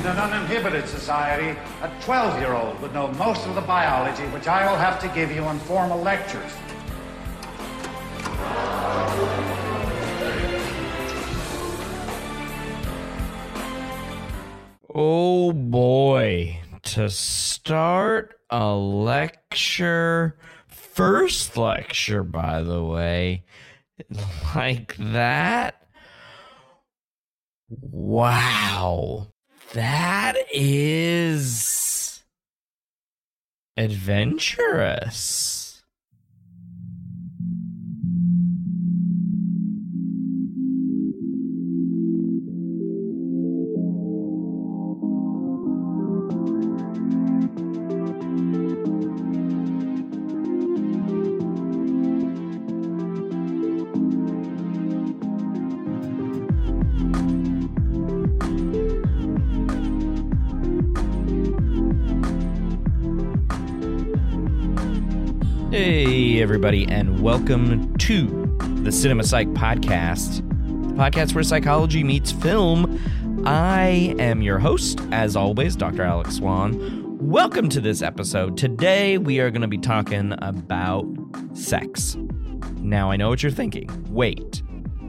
In an uninhibited society, a 12 year old would know most of the biology which I will have to give you in formal lectures. Oh boy. To start a lecture, first lecture, by the way, like that. Wow. That is adventurous. Everybody, and welcome to the Cinema Psych Podcast, the podcast where psychology meets film. I am your host, as always, Dr. Alex Swan. Welcome to this episode. Today, we are going to be talking about sex. Now, I know what you're thinking. Wait,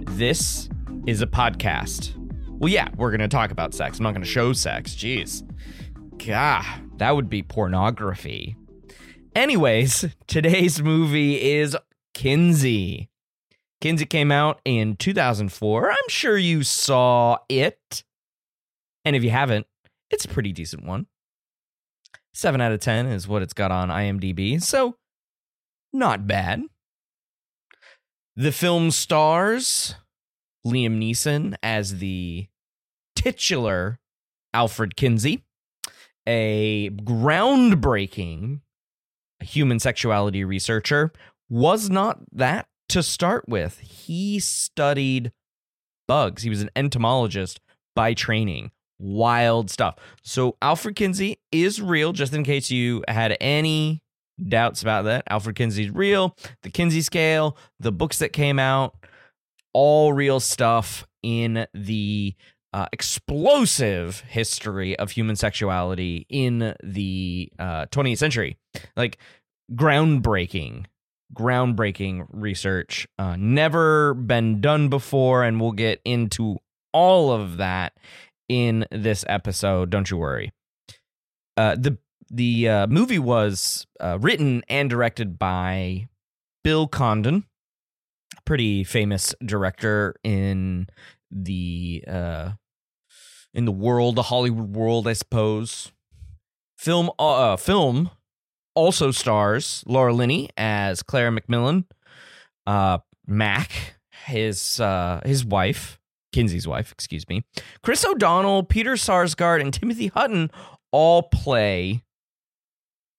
this is a podcast. Well, yeah, we're going to talk about sex. I'm not going to show sex. Jeez. Gah, that would be pornography. Anyways, today's movie is Kinsey. Kinsey came out in 2004. I'm sure you saw it. And if you haven't, it's a pretty decent one. 7 out of 10 is what it's got on IMDb, so not bad. The film stars Liam Neeson as the titular Alfred Kinsey, a groundbreaking human sexuality researcher, was not that to start with. He studied bugs. He was an entomologist by training. Wild stuff. So Alfred Kinsey is real, just in case you had any doubts about that. Alfred Kinsey's real. The Kinsey scale, the books that came out, all real stuff in the uh, explosive history of human sexuality in the uh, 20th century. Like groundbreaking, groundbreaking research. Uh, never been done before, and we'll get into all of that in this episode. Don't you worry. Uh, the the uh, movie was uh, written and directed by Bill Condon, pretty famous director in the uh, in the world, the Hollywood world, I suppose. Film, uh, film also stars Laura Linney as Claire McMillen, uh, Mac, his uh, his wife, Kinsey's wife, excuse me, Chris O'Donnell, Peter Sarsgaard, and Timothy Hutton all play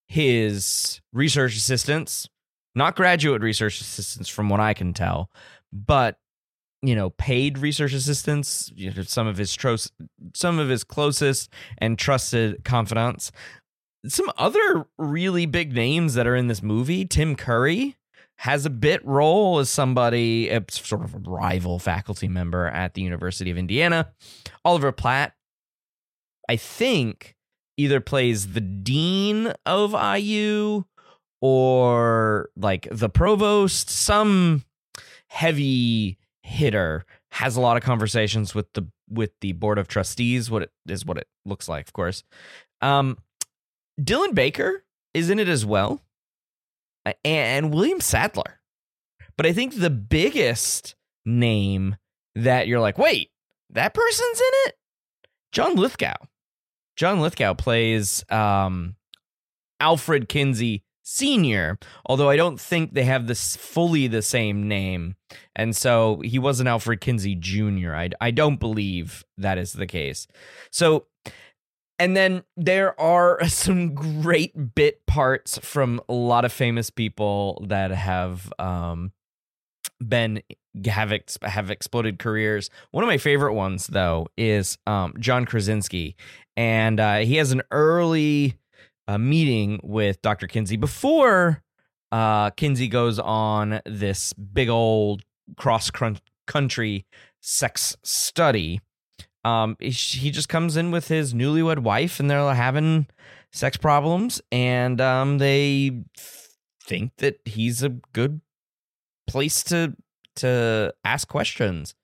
his research assistants, not graduate research assistants, from what I can tell, but you know, paid research assistants, you know, some of his tro- some of his closest and trusted confidants. Some other really big names that are in this movie. Tim Curry has a bit role as somebody, a sort of a rival faculty member at the University of Indiana. Oliver Platt, I think, either plays the dean of IU or like the provost, some heavy hitter has a lot of conversations with the with the board of trustees what it is what it looks like of course um dylan baker is in it as well and william sadler. But i think the biggest name that you're like wait that person's in it? John lithgow. John lithgow plays um alfred kinsey senior although i don't think they have this fully the same name. And so he wasn't alfred kinsey jr i, I don't believe that is the case. So and then there are some great bit parts from a lot of famous people that have um been have ex, have exploded careers. One of my favorite ones though is um John Krasinski and uh, he has an early a meeting with Dr. Kinsey before uh, Kinsey goes on this big old cross country sex study. Um, he, just comes in with his newlywed wife, and they're having sex problems, and um, they think that he's a good place to to ask questions.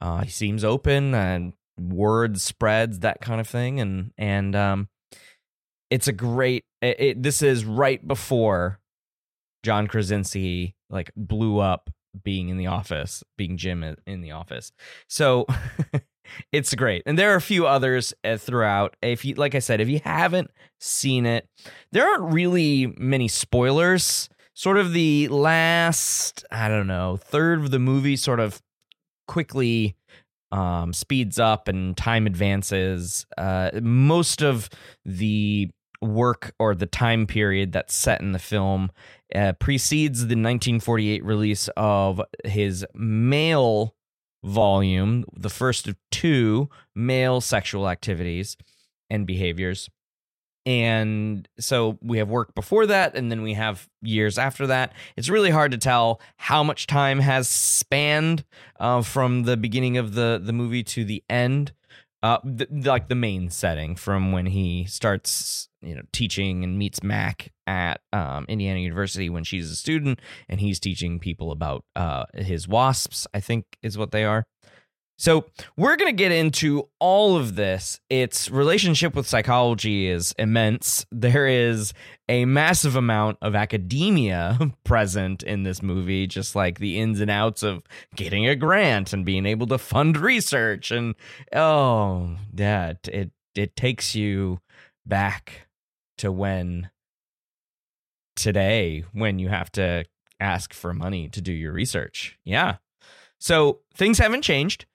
Uh, he seems open and word spreads that kind of thing, and and um, it's a great. It, it, this is right before John Krasinski like blew up being in the office, being Jim in the office. So it's great. And there are a few others uh, throughout. If you like I said, if you haven't seen it, there aren't really many spoilers. Sort of the last, I don't know, third of the movie sort of quickly um, speeds up and time advances. Uh, most of the work or the time period that's set in the film uh, precedes the 1948 release of his male volume, the first of two male sexual activities and behaviors. And so we have work before that, and then we have years after that. It's really hard to tell how much time has spanned uh, from the beginning of the, the movie to the end uh, th- like the main setting from when he starts, you know, teaching and meets Mac at um, Indiana University when she's a student, and he's teaching people about uh, his wasps. I think is what they are. So we're going to get into all of this. Its relationship with psychology is immense. There is a massive amount of academia present in this movie, just like the ins and outs of getting a grant and being able to fund research. And oh, that it it takes you back to when today when you have to ask for money to do your research. Yeah. So things haven't changed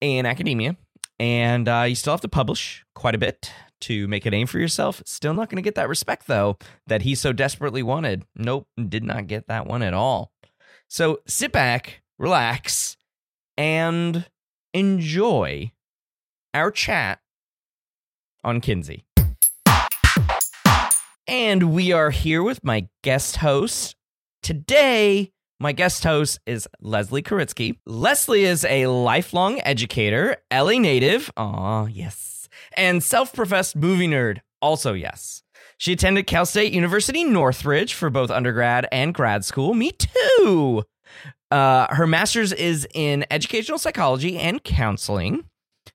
in academia, and uh, you still have to publish quite a bit to make a name for yourself. Still not going to get that respect, though, that he so desperately wanted. Nope, did not get that one at all. So sit back, relax, and enjoy our chat on Kinsey. And we are here with my guest host. Today, my guest host is Leslie Koritsky. Leslie is a lifelong educator, LA native, aw, yes, and self professed movie nerd, also yes. She attended Cal State University Northridge for both undergrad and grad school. Me too. Uh, her master's is in educational psychology and counseling.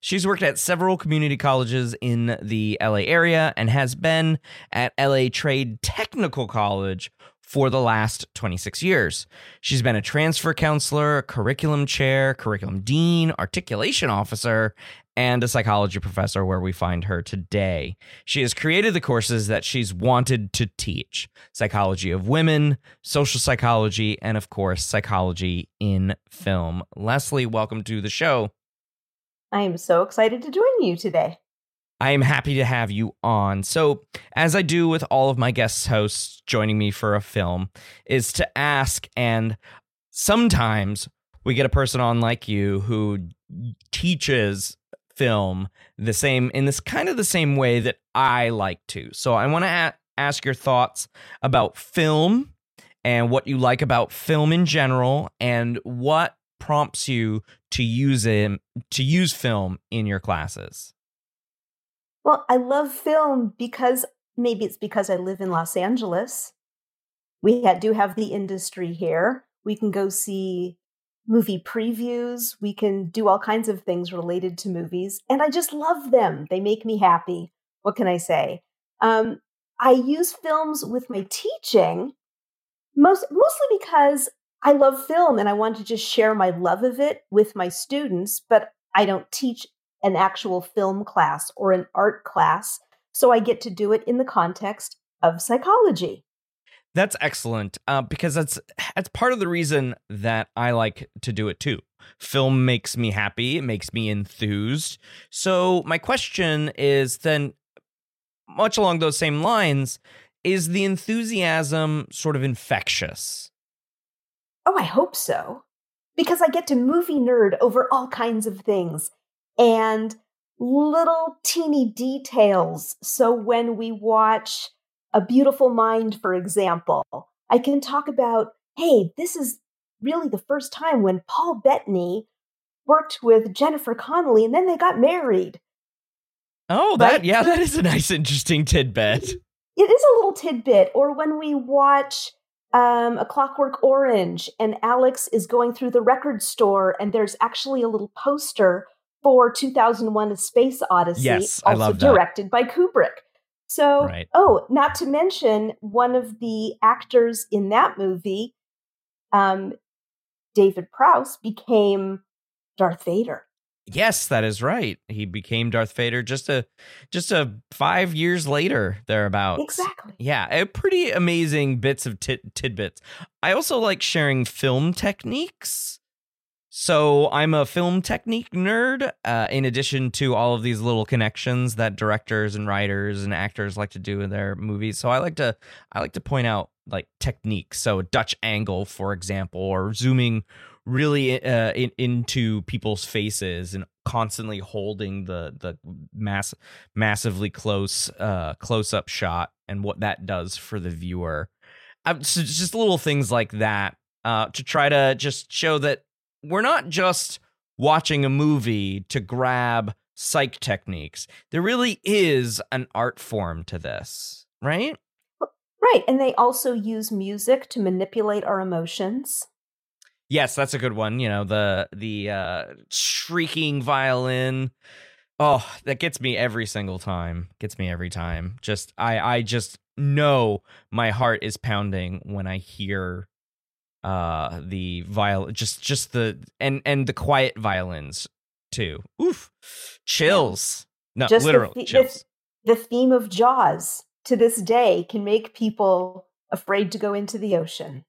She's worked at several community colleges in the LA area and has been at LA Trade Technical College for the last 26 years. She's been a transfer counselor, curriculum chair, curriculum dean, articulation officer, and a psychology professor where we find her today. She has created the courses that she's wanted to teach psychology of women, social psychology, and of course, psychology in film. Leslie, welcome to the show. I am so excited to join you today. I am happy to have you on. So, as I do with all of my guest hosts joining me for a film, is to ask, and sometimes we get a person on like you who teaches film the same in this kind of the same way that I like to. So, I want to a- ask your thoughts about film and what you like about film in general and what prompts you to use it to use film in your classes. Well, I love film because maybe it's because I live in Los Angeles. We do have the industry here. We can go see movie previews. We can do all kinds of things related to movies. And I just love them. They make me happy. What can I say? Um, I use films with my teaching most, mostly because I love film and I want to just share my love of it with my students, but I don't teach an actual film class or an art class. So I get to do it in the context of psychology. That's excellent uh, because that's that's part of the reason that I like to do it too. Film makes me happy, it makes me enthused. So my question is then, much along those same lines, is the enthusiasm sort of infectious? Oh, I hope so. Because I get to movie nerd over all kinds of things and little teeny details. So when we watch A Beautiful Mind, for example, I can talk about, hey, this is really the first time when Paul Bettany worked with Jennifer Connelly and then they got married. Oh, that right? yeah, that is a nice interesting tidbit. It is a little tidbit. Or when we watch um, A Clockwork Orange and Alex is going through the record store and there's actually a little poster for 2001 A Space Odyssey, yes, also directed by Kubrick. So, right. oh, not to mention one of the actors in that movie, um, David Prowse, became Darth Vader. Yes, that is right. He became Darth Vader just a just a five years later, thereabouts. Exactly. Yeah, a pretty amazing bits of tidbits. I also like sharing film techniques. So I'm a film technique nerd. Uh, in addition to all of these little connections that directors and writers and actors like to do in their movies, so I like to I like to point out like techniques. So Dutch angle, for example, or zooming really uh, in, into people's faces and constantly holding the the mass massively close uh close up shot and what that does for the viewer uh, so just little things like that uh to try to just show that we're not just watching a movie to grab psych techniques there really is an art form to this right right and they also use music to manipulate our emotions Yes, that's a good one. You know, the the uh shrieking violin. Oh, that gets me every single time. Gets me every time. Just I I just know my heart is pounding when I hear uh the viol just just the and and the quiet violins too. Oof. Chills. No, just literally the, chills. The, the theme of Jaws to this day can make people afraid to go into the ocean.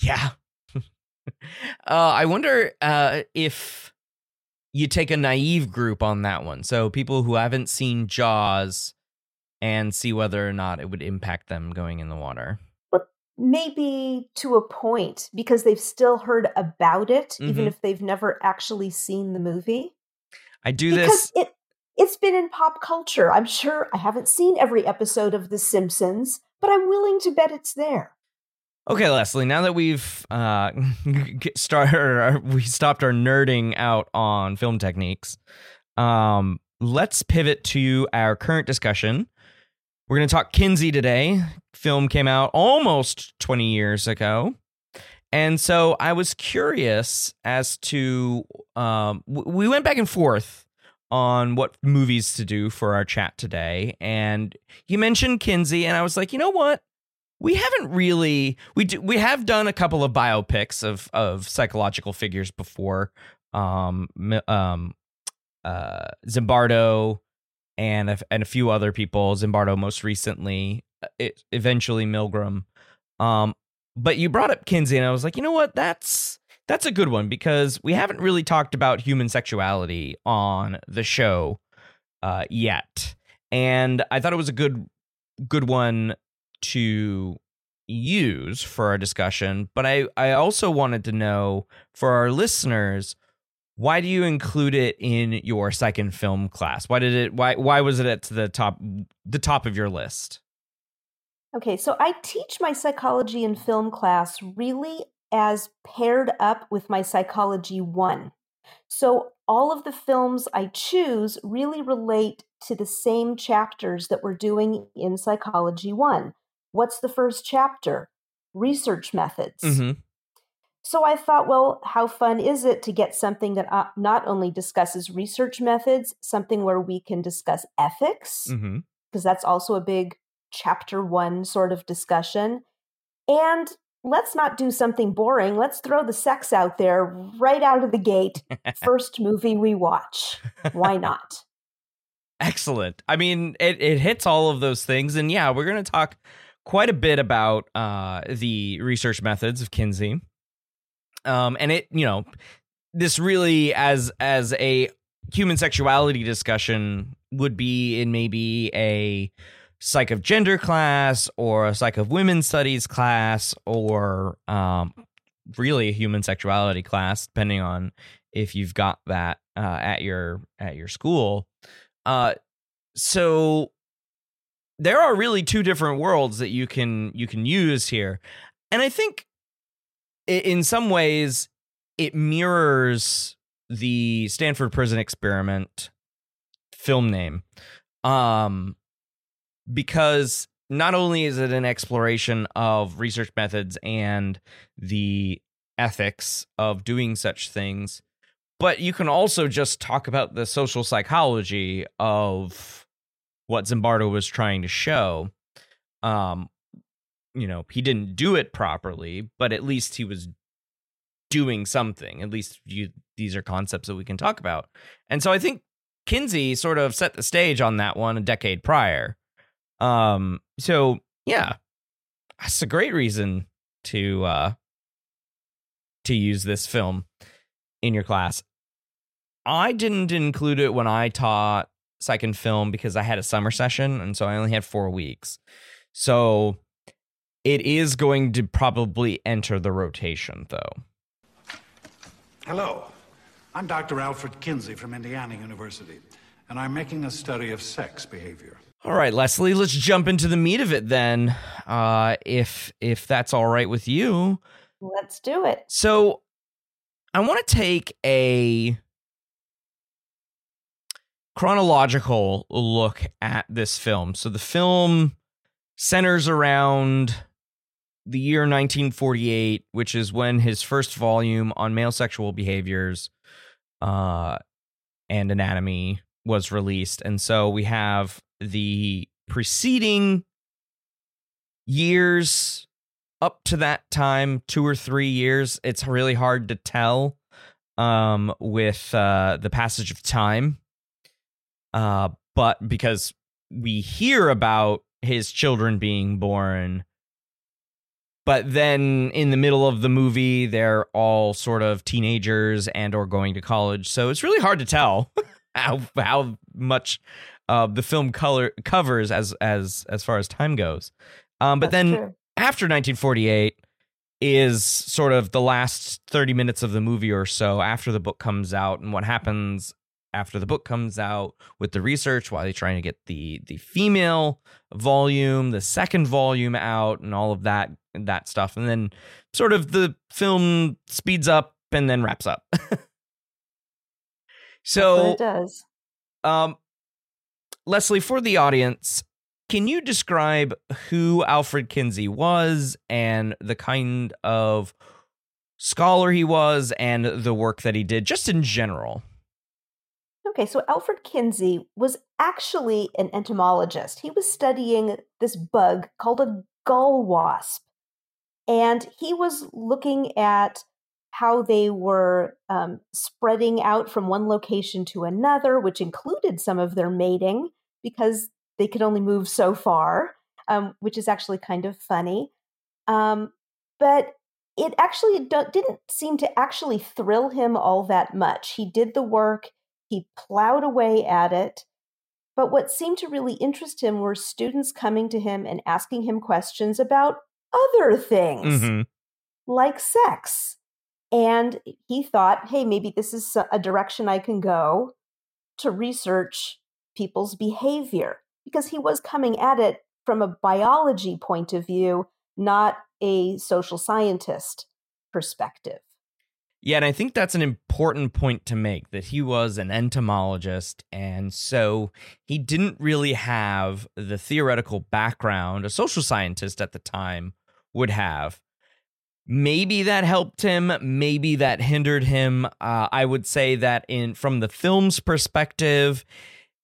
Yeah, uh, I wonder uh, if you take a naive group on that one. So people who haven't seen Jaws and see whether or not it would impact them going in the water. Maybe to a point because they've still heard about it, mm-hmm. even if they've never actually seen the movie. I do because this. It, it's been in pop culture. I'm sure I haven't seen every episode of The Simpsons, but I'm willing to bet it's there. Okay, Leslie. Now that we've uh, started, we stopped our nerding out on film techniques. Um, let's pivot to our current discussion. We're going to talk Kinsey today. Film came out almost 20 years ago. And so I was curious as to um, we went back and forth on what movies to do for our chat today and you mentioned Kinsey and I was like, "You know what? we haven't really we do, we have done a couple of biopics of of psychological figures before um um uh Zimbardo and a, and a few other people Zimbardo most recently it, eventually Milgram um but you brought up Kinsey and I was like you know what that's that's a good one because we haven't really talked about human sexuality on the show uh yet and I thought it was a good good one to use for our discussion, but I, I also wanted to know for our listeners, why do you include it in your second film class? Why did it why why was it at the top the top of your list? Okay, so I teach my psychology and film class really as paired up with my psychology 1. So all of the films I choose really relate to the same chapters that we're doing in psychology 1. What's the first chapter? Research methods. Mm-hmm. So I thought, well, how fun is it to get something that uh, not only discusses research methods, something where we can discuss ethics, because mm-hmm. that's also a big chapter one sort of discussion. And let's not do something boring. Let's throw the sex out there right out of the gate. First movie we watch. Why not? Excellent. I mean, it, it hits all of those things. And yeah, we're going to talk quite a bit about uh, the research methods of Kinsey. Um, and it, you know, this really as as a human sexuality discussion would be in maybe a psych of gender class or a psych of women studies class or um, really a human sexuality class, depending on if you've got that uh, at your at your school. Uh, so there are really two different worlds that you can you can use here and i think in some ways it mirrors the Stanford Prison Experiment film name. Um, because not only is it an exploration of research methods and the ethics of doing such things, but you can also just talk about the social psychology of what Zimbardo was trying to show. Um, you know, he didn't do it properly, but at least he was doing something. At least you, these are concepts that we can talk about. And so I think Kinsey sort of set the stage on that one a decade prior. Um, so yeah, that's a great reason to uh to use this film in your class. I didn't include it when I taught second film because I had a summer session and so I only had 4 weeks. So it is going to probably enter the rotation though. Hello. I'm Dr. Alfred Kinsey from Indiana University, and I'm making a study of sex behavior. All right, Leslie, let's jump into the meat of it then. Uh, if if that's all right with you. Let's do it. So I want to take a chronological look at this film. So the film centers around the year 1948, which is when his first volume on male sexual behaviors uh, and anatomy was released. And so we have the preceding years up to that time, two or three years. It's really hard to tell um, with uh, the passage of time. Uh, but because we hear about his children being born but then in the middle of the movie they're all sort of teenagers and or going to college so it's really hard to tell how how much uh, the film color covers as as as far as time goes um, but That's then true. after 1948 is sort of the last 30 minutes of the movie or so after the book comes out and what happens after the book comes out with the research while they're trying to get the the female volume the second volume out and all of that that stuff and then sort of the film speeds up and then wraps up so it does. um leslie for the audience can you describe who alfred kinsey was and the kind of scholar he was and the work that he did just in general Okay, so Alfred Kinsey was actually an entomologist. He was studying this bug called a gall wasp. And he was looking at how they were um, spreading out from one location to another, which included some of their mating because they could only move so far, um, which is actually kind of funny. Um, but it actually didn't seem to actually thrill him all that much. He did the work, he plowed away at it. But what seemed to really interest him were students coming to him and asking him questions about other things Mhm. like sex. And he thought, hey, maybe this is a direction I can go to research people's behavior because he was coming at it from a biology point of view, not a social scientist perspective. Yeah, and I think that's an important point to make that he was an entomologist, and so he didn't really have the theoretical background a social scientist at the time would have. Maybe that helped him, maybe that hindered him. Uh, I would say that in from the film's perspective,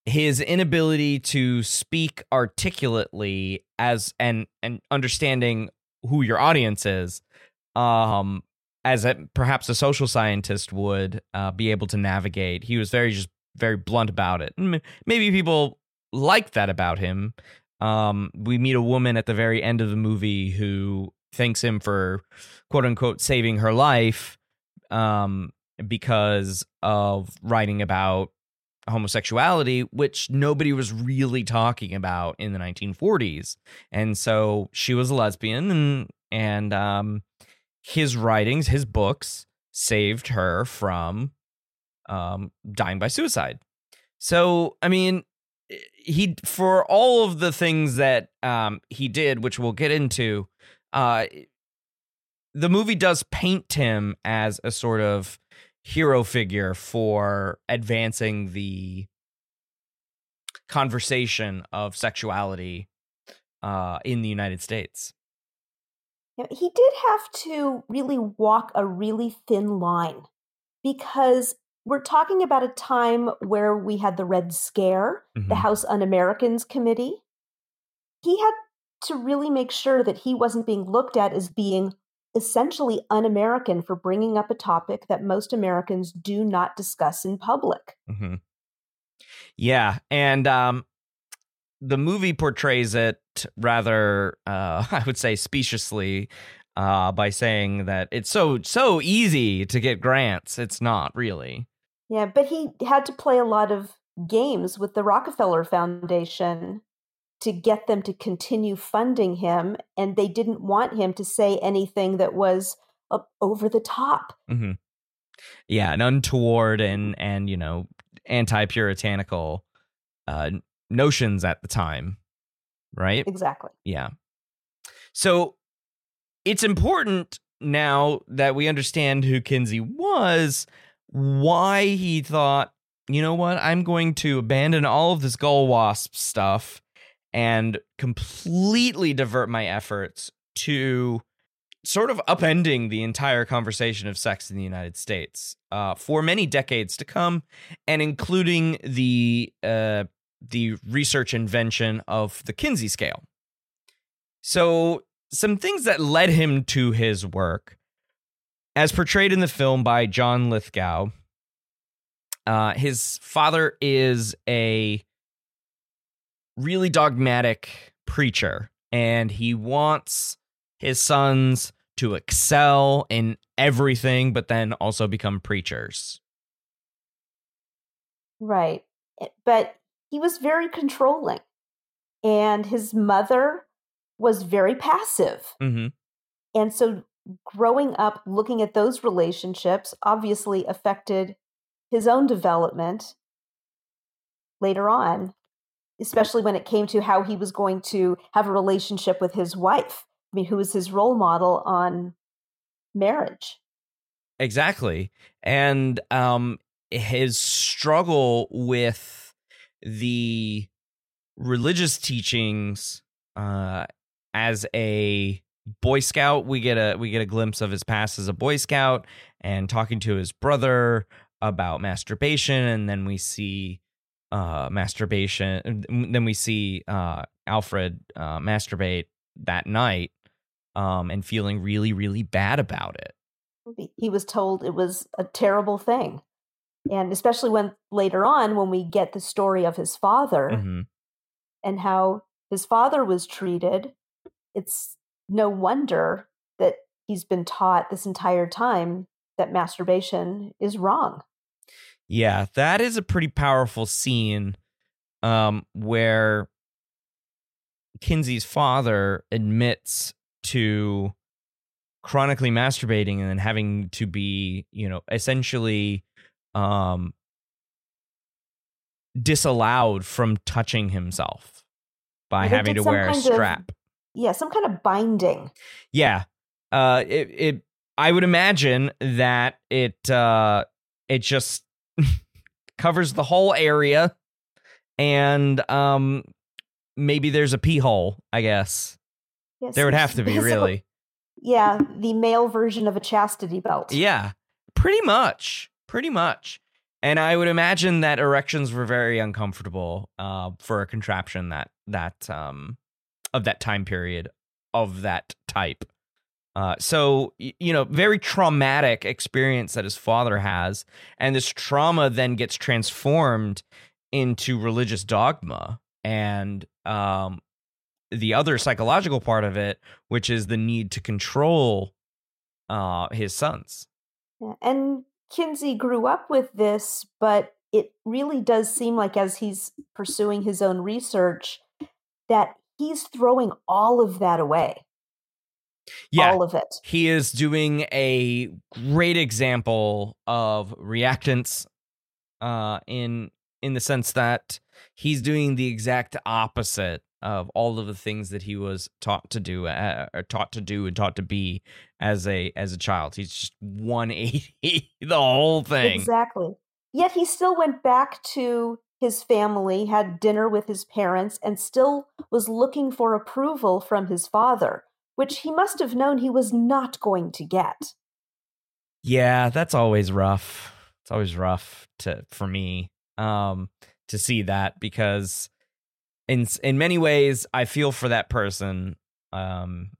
his inability to speak articulately as and and understanding who your audience is um as a, perhaps a social scientist would uh, be able to navigate. He was very just very blunt about it. Maybe people like that about him. Um, we meet a woman at the very end of the movie who thanks him for quote unquote saving her life um, because of writing about homosexuality, which nobody was really talking about in the 1940s. And so she was a lesbian and and um his writings, his books saved her from um, dying by suicide. So, I mean, he for all of the things that um, he did, which we'll get into, uh, the movie does paint him as a sort of hero figure for advancing the conversation of sexuality uh, in the United States. He did have to really walk a really thin line because we're talking about a time where we had the Red Scare, mm-hmm. the House Un Americans Committee. He had to really make sure that he wasn't being looked at as being essentially un American for bringing up a topic that most Americans do not discuss in public. Mm-hmm. Yeah. And um, the movie portrays it rather, uh, I would say, speciously uh, by saying that it's so so easy to get grants. It's not really. Yeah, but he had to play a lot of games with the Rockefeller Foundation to get them to continue funding him, and they didn't want him to say anything that was over the top. Mm-hmm. Yeah, and untoward and and you know anti-puritanical uh, notions at the time, right? Exactly. Yeah. So it's important now that we understand who Kinsey was, why he thought, you know what, I'm going to abandon all of this Gall Wasp stuff and completely divert my efforts to sort of upending the entire conversation of sex in the United States uh, for many decades to come, and including the uh, the research invention of the Kinsey scale. So, some things that led him to his work, as portrayed in the film by John Lithgow. Uh, his father is a really dogmatic preacher, and he wants his sons to excel in everything, but then also become preachers. Right. Eh, but he was very controlling, and his mother was very passive. Mm-hmm. And so, growing up looking at those relationships obviously affected his own development later on especially when it came to how he was going to have a relationship with his wife. I mean, who was his role model on marriage. Exactly. And um, his struggle with the religious teachings uh, as a boy scout we get a we get a glimpse of his past as a boy scout and talking to his brother about masturbation and then we see uh, masturbation. Then we see uh, Alfred uh, masturbate that night um, and feeling really, really bad about it. He was told it was a terrible thing. And especially when later on, when we get the story of his father mm-hmm. and how his father was treated, it's no wonder that he's been taught this entire time that masturbation is wrong. Yeah, that is a pretty powerful scene um, where Kinsey's father admits to chronically masturbating and then having to be, you know, essentially um, disallowed from touching himself by having to wear a strap. Of, yeah, some kind of binding. Yeah. Uh, it, it, I would imagine that it, uh, it just covers the whole area, and um, maybe there's a pee hole. I guess yes, there would have to be really. Yeah, the male version of a chastity belt. Yeah, pretty much, pretty much. And I would imagine that erections were very uncomfortable uh, for a contraption that that um, of that time period of that type. Uh, so you know, very traumatic experience that his father has, and this trauma then gets transformed into religious dogma, and um, the other psychological part of it, which is the need to control uh, his sons. Yeah. And Kinsey grew up with this, but it really does seem like as he's pursuing his own research that he's throwing all of that away yeah, all of it. He is doing a great example of reactance uh, in in the sense that he's doing the exact opposite of all of the things that he was taught to do uh, or taught to do and taught to be as a as a child he's just 180 the whole thing Exactly. Yet he still went back to his family, had dinner with his parents, and still was looking for approval from his father, which he must have known he was not going to get. yeah that's always rough it's always rough to for me um to see that because in in many ways I feel for that person um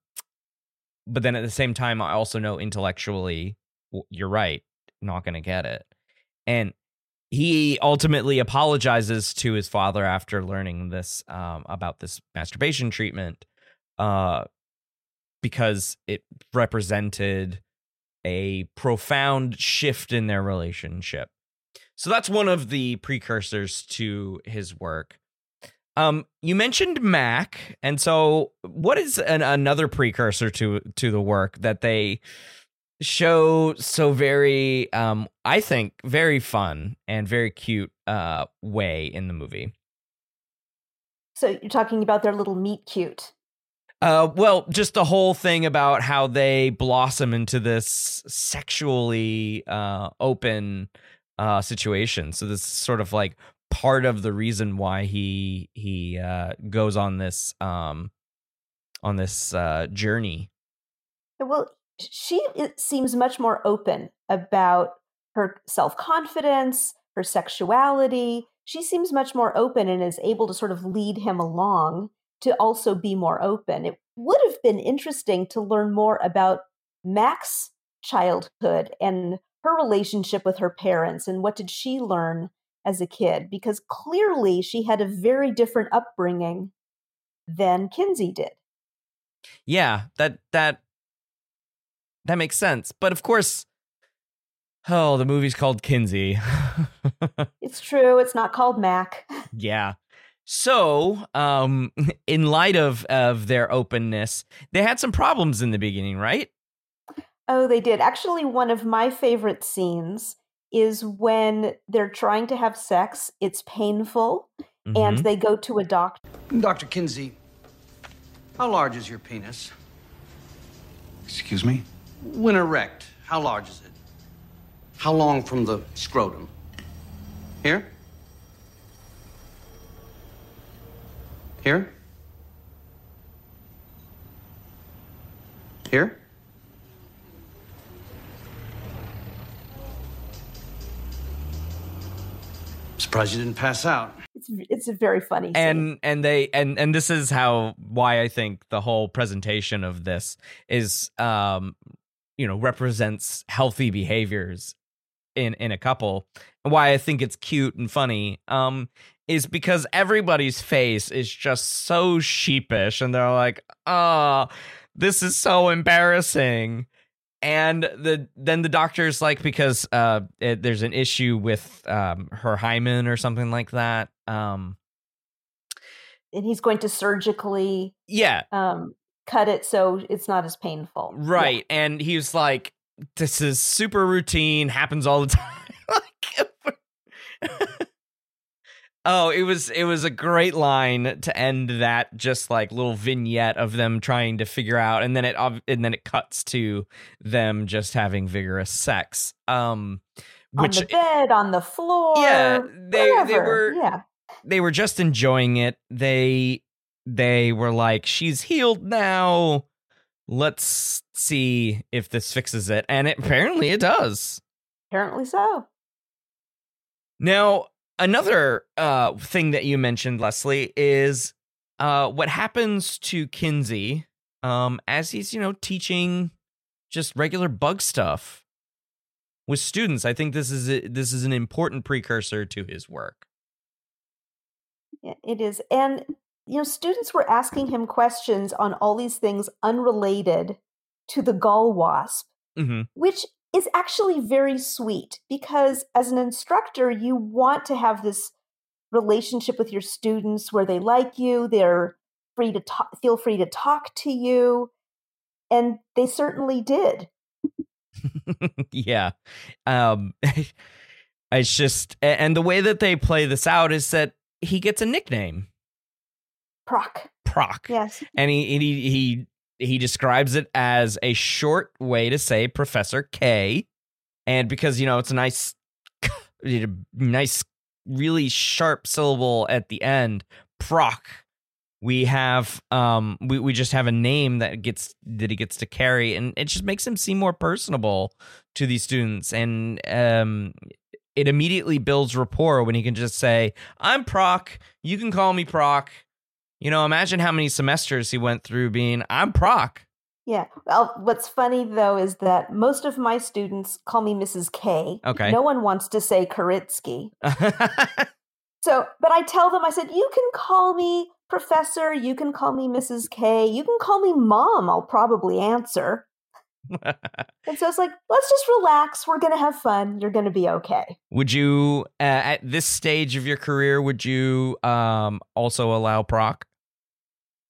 but then at the same time I also know intellectually you're right not going to get it and he ultimately apologizes to his father after learning this um about this masturbation treatment uh because it represented a profound shift in their relationship so that's one of the precursors to his work. Um, you mentioned Mac, and so what is an, another precursor to to the work that they show so very, um, I think, very fun and very cute uh, way in the movie? So you're talking about their little meet cute. Uh, well, just the whole thing about how they blossom into this sexually uh, open uh, situation. So this is sort of like part of the reason why he he uh, goes on this um, on this uh, journey. Well, she seems much more open about her self confidence, her sexuality. She seems much more open and is able to sort of lead him along to also be more open. It would have been interesting to learn more about Mac's childhood and her relationship with her parents and what did she learn as a kid because clearly she had a very different upbringing than Kinsey did. Yeah, that that that makes sense. But of course, oh, the movie's called Kinsey. It's true, it's not called Mac. Yeah. So, um, in light of of their openness, they had some problems in the beginning, right? Oh, they did. Actually, one of my favorite scenes is when they're trying to have sex. It's painful, and Mhm. they go to a doctor. Dr. Kinsey, how large is your penis? Excuse me? When erect, how large is it? How long from the scrotum? Here? Here? Here? Surprised you didn't pass out. It's it's a very funny scene. and and they and and this is how why I think the whole presentation of this is um you know represents healthy behaviors in in a couple and why I think it's cute and funny um is because everybody's face is just so sheepish and they're like oh this is so embarrassing and the then the doctor's like because uh it, there's an issue with um her hymen or something like that um and he's going to surgically yeah um, cut it so it's not as painful. Yeah. right and he was like this is super routine happens all the time like oh it was it was a great line to end that just like little vignette of them trying to figure out and then it and then it cuts to them just having vigorous sex um which on the bed, on the floor. Yeah, they- they were- Yeah, they were just enjoying it. They they were like, "She's healed now. Let's see if this fixes it." And it, apparently, it does. apparently so. Now, another uh, thing that you mentioned, Leslie, is uh, what happens to Kinsey um, as he's you know teaching just regular bug stuff with students. I think this is a, this is an important precursor to his work. Yeah, It is. And, you know, students were asking him questions on all these things unrelated to the gall wasp, hmm which is actually very sweet because as an instructor, you want to have this relationship with your students where they like you, they're free to talk, feel free to talk to you. And they certainly did. yeah. Um it's just and the way that they play this out is that he gets a nickname, Prok. Prok. Yes. and he and he he he describes it as a short way to say Professor K, and because you know it's a nice, nice, really sharp syllable at the end, prok. We have um we, we just have a name that gets that he gets to carry and it just makes him seem more personable to these students and um it immediately builds rapport when he can just say, I'm prok, you can call me prok. You know, imagine how many semesters he went through being, I'm prok. Yeah. Well, what's funny though is that most of my students call me Mrs. K. Okay. No one wants to say Koritsky. So, but I tell them, I said, you can call me Professor, you can call me Mrs. K, you can call me Mom. I'll probably answer. And so it's like, let's just relax. We're going to have fun. You're going to be okay. would you, uh, at this stage of your career, would you um, also allow prok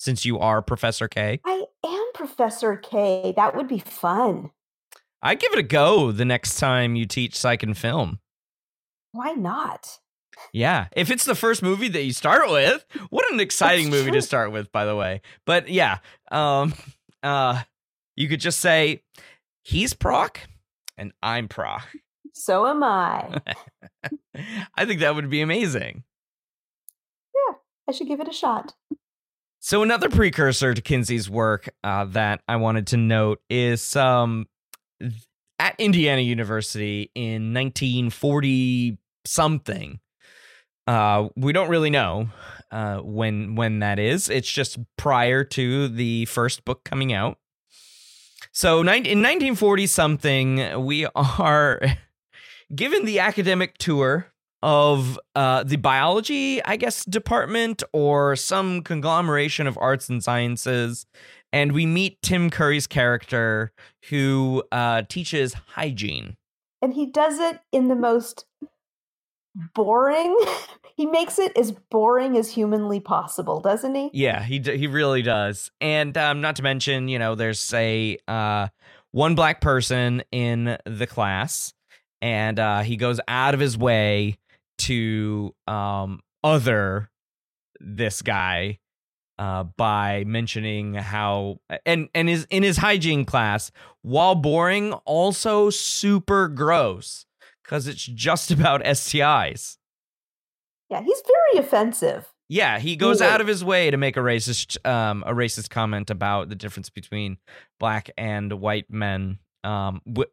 since you are Professor K? I am Professor K. That would be fun. I'd give it a go the next time you teach psych and film. Why not? Yeah, if it's the first movie that you start with, what an exciting movie to start with, by the way. But yeah, um, uh, you could just say he's prok and I'm prok. So am I. I think that would be amazing. Yeah, I should give it a shot. So another precursor to Kinsey's work uh, that I wanted to note is um, at Indiana University in 1940 something. Uh, we don't really know uh, when when that is. It's just prior to the first book coming out. So in 1940 something, we are given the academic tour of uh, the biology, I guess, department or some conglomeration of arts and sciences. And we meet Tim Curry's character who uh, teaches hygiene. And he does it in the most boring, he makes it as boring as humanly possible, doesn't he? Yeah, he d- he really does. And um, not to mention, you know, there's a uh, one black person in the class, and uh, he goes out of his way to um, other this guy uh, by mentioning how and and is in his hygiene class while boring also super gross because it's just about STIs. Yeah, he's very offensive. Yeah, he goes out of his way to make a racist um a racist comment about the difference between black and white men um w-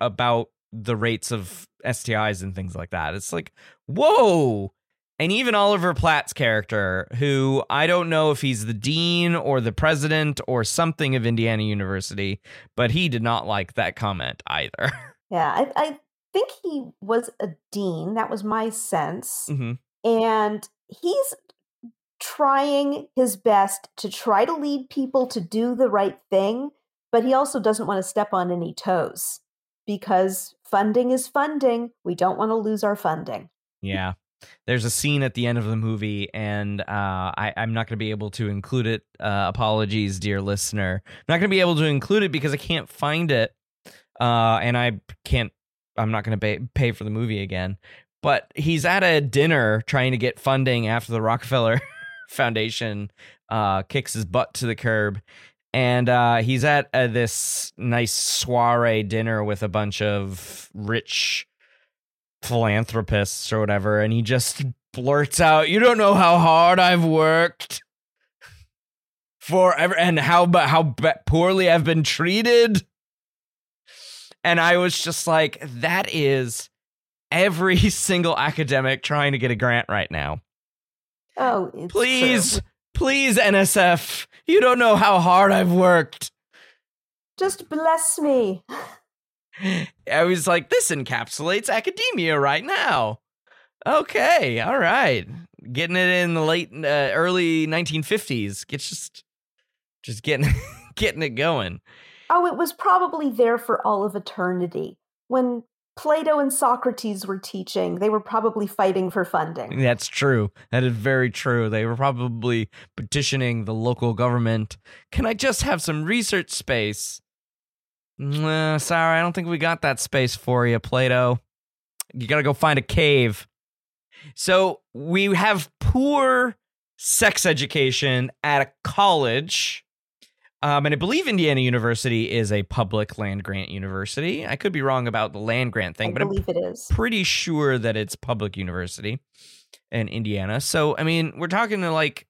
about the rates of STIs and things like that. It's like, whoa. And even Oliver Platt's character, who I don't know if he's the dean or the president or something of Indiana University, but he did not like that comment either. Yeah, I, I think he was a dean. That was my sense. hmm And he's trying his best to try to lead people to do the right thing, but he also doesn't want to step on any toes because funding is funding. We don't want to lose our funding. Yeah. There's a scene at the end of the movie, and uh, I, I'm not going to be able to include it. Uh, apologies, dear listener. I'm not going to be able to include it because I can't find it, uh, and I can't. I'm not going to pay, pay for the movie again. But he's at a dinner trying to get funding after the Rockefeller Foundation uh, kicks his butt to the curb, and uh, he's at uh, this nice soiree dinner with a bunch of rich philanthropists or whatever, and he just blurts out, "You don't know how hard I've worked forever, and how but how poorly I've been treated." And I was just like, "That is every single academic trying to get a grant right now." Oh, it's true. Please, NSF, you don't know how hard I've worked. just bless me. I was like, this encapsulates academia right now. Okay, all right, getting it in the late, uh, early 1950s. Get just, just getting, getting it going. Oh, it was probably there for all of eternity. When Plato and Socrates were teaching, they were probably fighting for funding. That's true. That is very true. They were probably petitioning the local government. Can I just have some research space? Nah, sorry, I don't think we got that space for you, Plato. You gotta go find a cave. So we have poor sex education at a college. Um, and I believe Indiana University is a public land grant university. I could be wrong about the land grant thing, I but I'm believe it is. pretty sure that it's public university in Indiana. So I mean, we're talking to like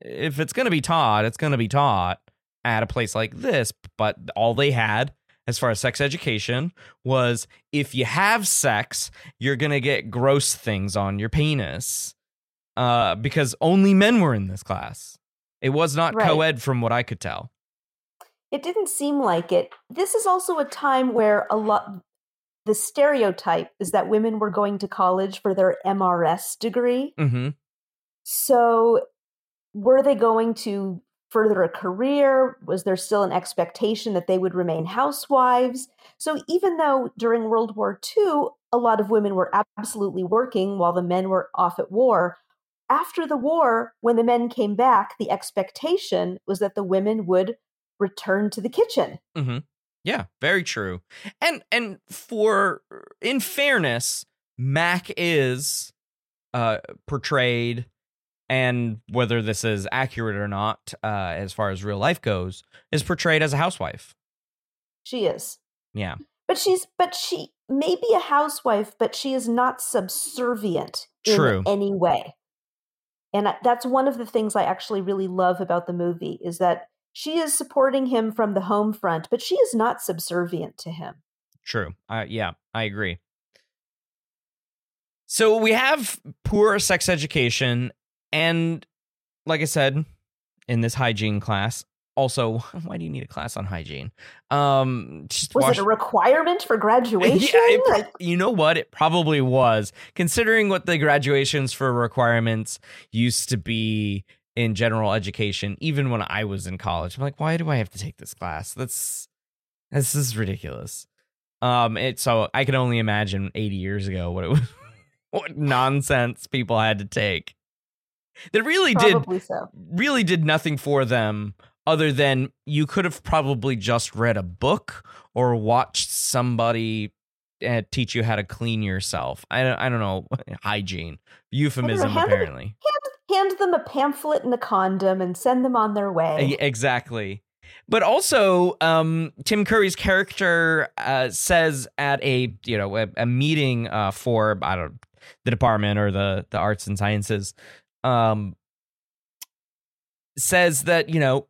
if it's going to be taught, it's going to be taught at a place like this, but all they had as far as sex education was if you have sex, you're going to get gross things on your penis. Uh because only men were in this class. It was not Right. co-ed from what I could tell. It didn't seem like it. This is also a time where a lot the stereotype is that women were going to college for their MRS degree. Mhm. So were they going to further a career? Was there still an expectation that they would remain housewives? So even though during World War II, a lot of women were absolutely working while the men were off at war, after the war, when the men came back, the expectation was that the women would return to the kitchen. Mm-hmm. Yeah, very true. And and for in fairness, Mac is uh portrayed and whether this is accurate or not uh as far as real life goes is portrayed as a housewife. She is. Yeah. But she's but she may be a housewife, but she is not subservient True. in any way. And that's one of the things I actually really love about the movie is that she is supporting him from the home front, but she is not subservient to him. True. Uh, yeah, I agree. So we have poor sex education, and like I said, in this hygiene class. Also, why do you need a class on hygiene? Um, just Was wash- it a requirement for graduation? Yeah, it Like, you know what? It probably was, considering what the graduations for requirements used to be in general education. Even when I was in college, I'm like, why do I have to take this class? That's this is ridiculous. Um, it so I can only imagine 80 years ago what it was, what nonsense people had to take. That really did so. really did nothing for them other than you could have probably just read a book or watched somebody uh, teach you how to clean yourself. I don't, I don't know hygiene euphemism hand them- apparently. Hand them a pamphlet and a condom and send them on their way. Exactly. But also, um, Tim Curry's character uh, says at a you know a, a meeting uh, for I don't the department or the the arts and sciences, um, says that you know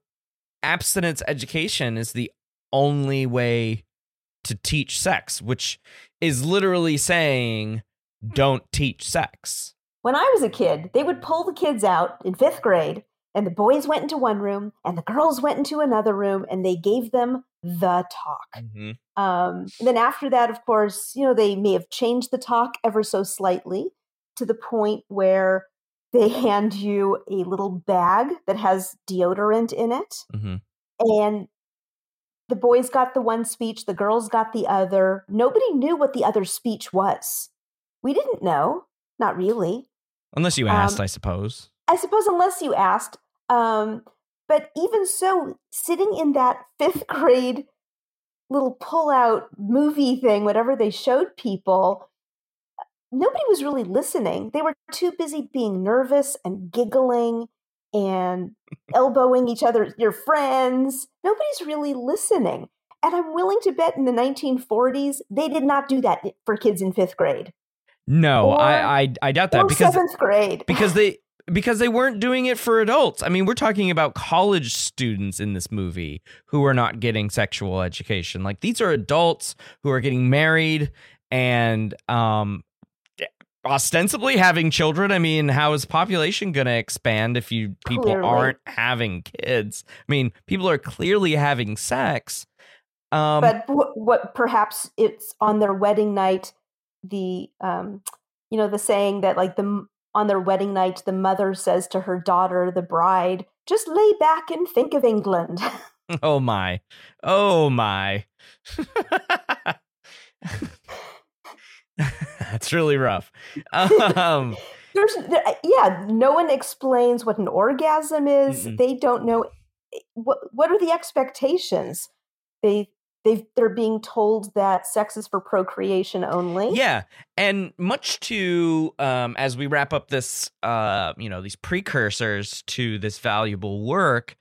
abstinence education is the only way to teach sex, which is literally saying don't teach sex. When I was a kid, they would pull the kids out in fifth grade, and the boys went into one room, and the girls went into another room, and they gave them the talk. Mm-hmm. Um, then after that, of course, you know, they may have changed the talk ever so slightly to the point where they hand you a little bag that has deodorant in it. Mm-hmm. And the boys got the one speech, the girls got the other. Nobody knew what the other speech was. We didn't know, not really. Unless you asked, Um, I suppose. I suppose, unless you asked. Um, but even so, sitting in that fifth grade little pull-out movie thing, whatever they showed people, nobody was really listening. They were too busy being nervous and giggling and elbowing each other, your friends. Nobody's really listening. And I'm willing to bet in the 1940s, they did not do that for kids in fifth grade No, or- I, I I doubt that or because seventh grade. because they because they weren't doing it for adults. I mean, we're talking about college students in this movie who are not getting sexual education. Like these are adults who are getting married and um ostensibly having children. I mean, how is population going to expand if you people Clearly. aren't having kids? I mean, people are clearly having sex. Um but what, what perhaps it's on their wedding night the um you know the saying that like the on their wedding night the mother says to her daughter the bride just lay back and think of england Oh my. Oh my. That's really rough. Um, there's yeah no one explains what an orgasm is Mm-mm. they don't know eh, what what are the expectations they they they're being told that sex is for procreation only. Yeah, and much to um, as we wrap up this, uh, you know, these precursors to this valuable work,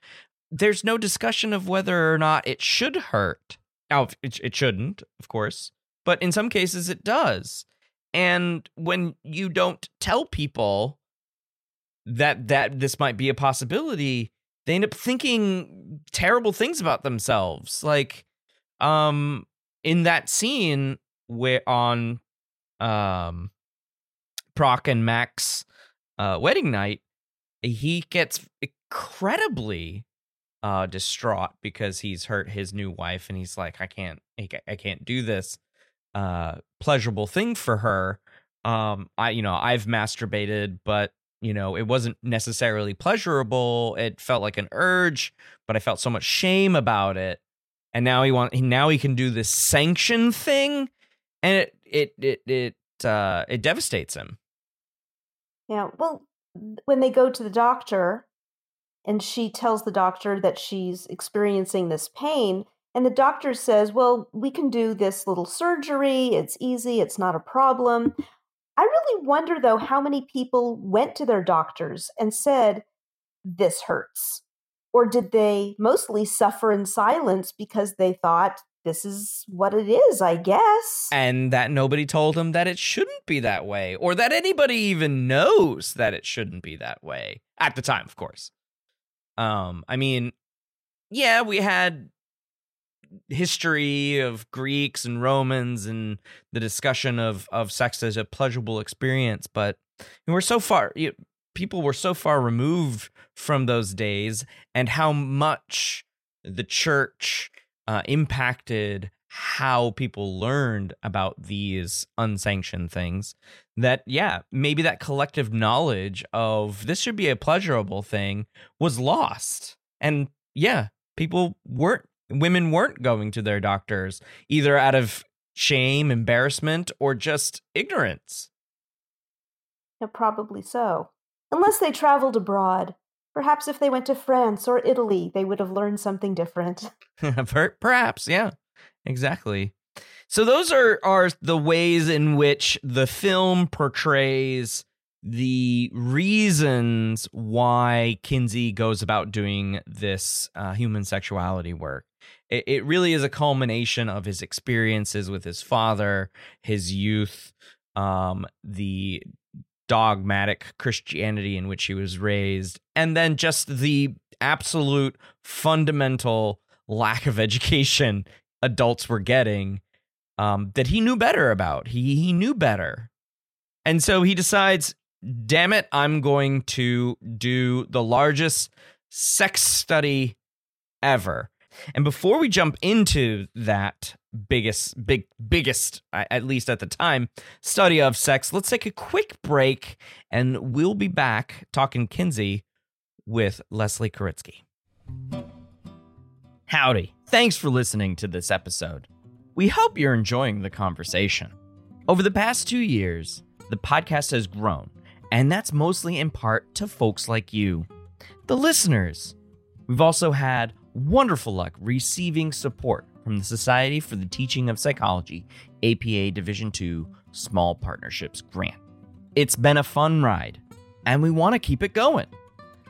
there's no discussion of whether or not it should hurt. Now, it, it shouldn't, of course, but in some cases it does. And when you don't tell people that that this might be a possibility, they end up thinking terrible things about themselves. Like, um, in that scene where on um Prok and Mac's uh wedding night, he gets incredibly uh distraught because he's hurt his new wife and he's like I can't I can't do this uh pleasurable thing for her um I you know I've masturbated but you know it wasn't necessarily pleasurable it felt like an urge but I felt so much shame about it and now he want now he can do this sanction thing and it it it it uh it devastates him Yeah. Well, when they go to the doctor and she tells the doctor that she's experiencing this pain, and the doctor says, Well, we can do this little surgery. It's easy. It's not a problem. I really wonder, though, how many people went to their doctors and said, This hurts. Or did they mostly suffer in silence because they thought, This is what it is, I guess? and that nobody told him that it shouldn't be that way or that anybody even knows that it shouldn't be that way at the time of course um i mean yeah we had history of greeks and romans and the discussion of of sex as a pleasurable experience but we're so far you, people were so far removed from those days and how much the church uh, impacted how people learned about these unsanctioned things that yeah maybe that collective knowledge of this should be a pleasurable thing was lost. And yeah people weren't women weren't going to their doctors either out of shame embarrassment or just ignorance Yeah, probably so. Unless they traveled abroad. Perhaps if they went to France or Italy, they would have learned something different. Per- Perhaps, yeah, exactly. So those are are the ways in which the film portrays the reasons why Kinsey goes about doing this uh, human sexuality work. It, it really is a culmination of his experiences with his father, his youth, um, the dogmatic Christianity in which he was raised, and then just the absolute fundamental lack of education adults were getting um, that he knew better about. He he knew better, and so he decides, "Damn it, I'm going to do the largest sex study ever." And before we jump into that biggest, big, biggest, at least at the time, study of sex, let's take a quick break, and we'll be back talking Kinsey with Leslie Koritsky. Howdy. Thanks for listening to this episode. We hope you're enjoying the conversation. Over the past two years, the podcast has grown, and that's mostly in part to folks like you, the listeners. We've also had wonderful luck receiving support from the Society for the Teaching of Psychology, APA Division II Small Partnerships Grant. It's been a fun ride, and we want to keep it going.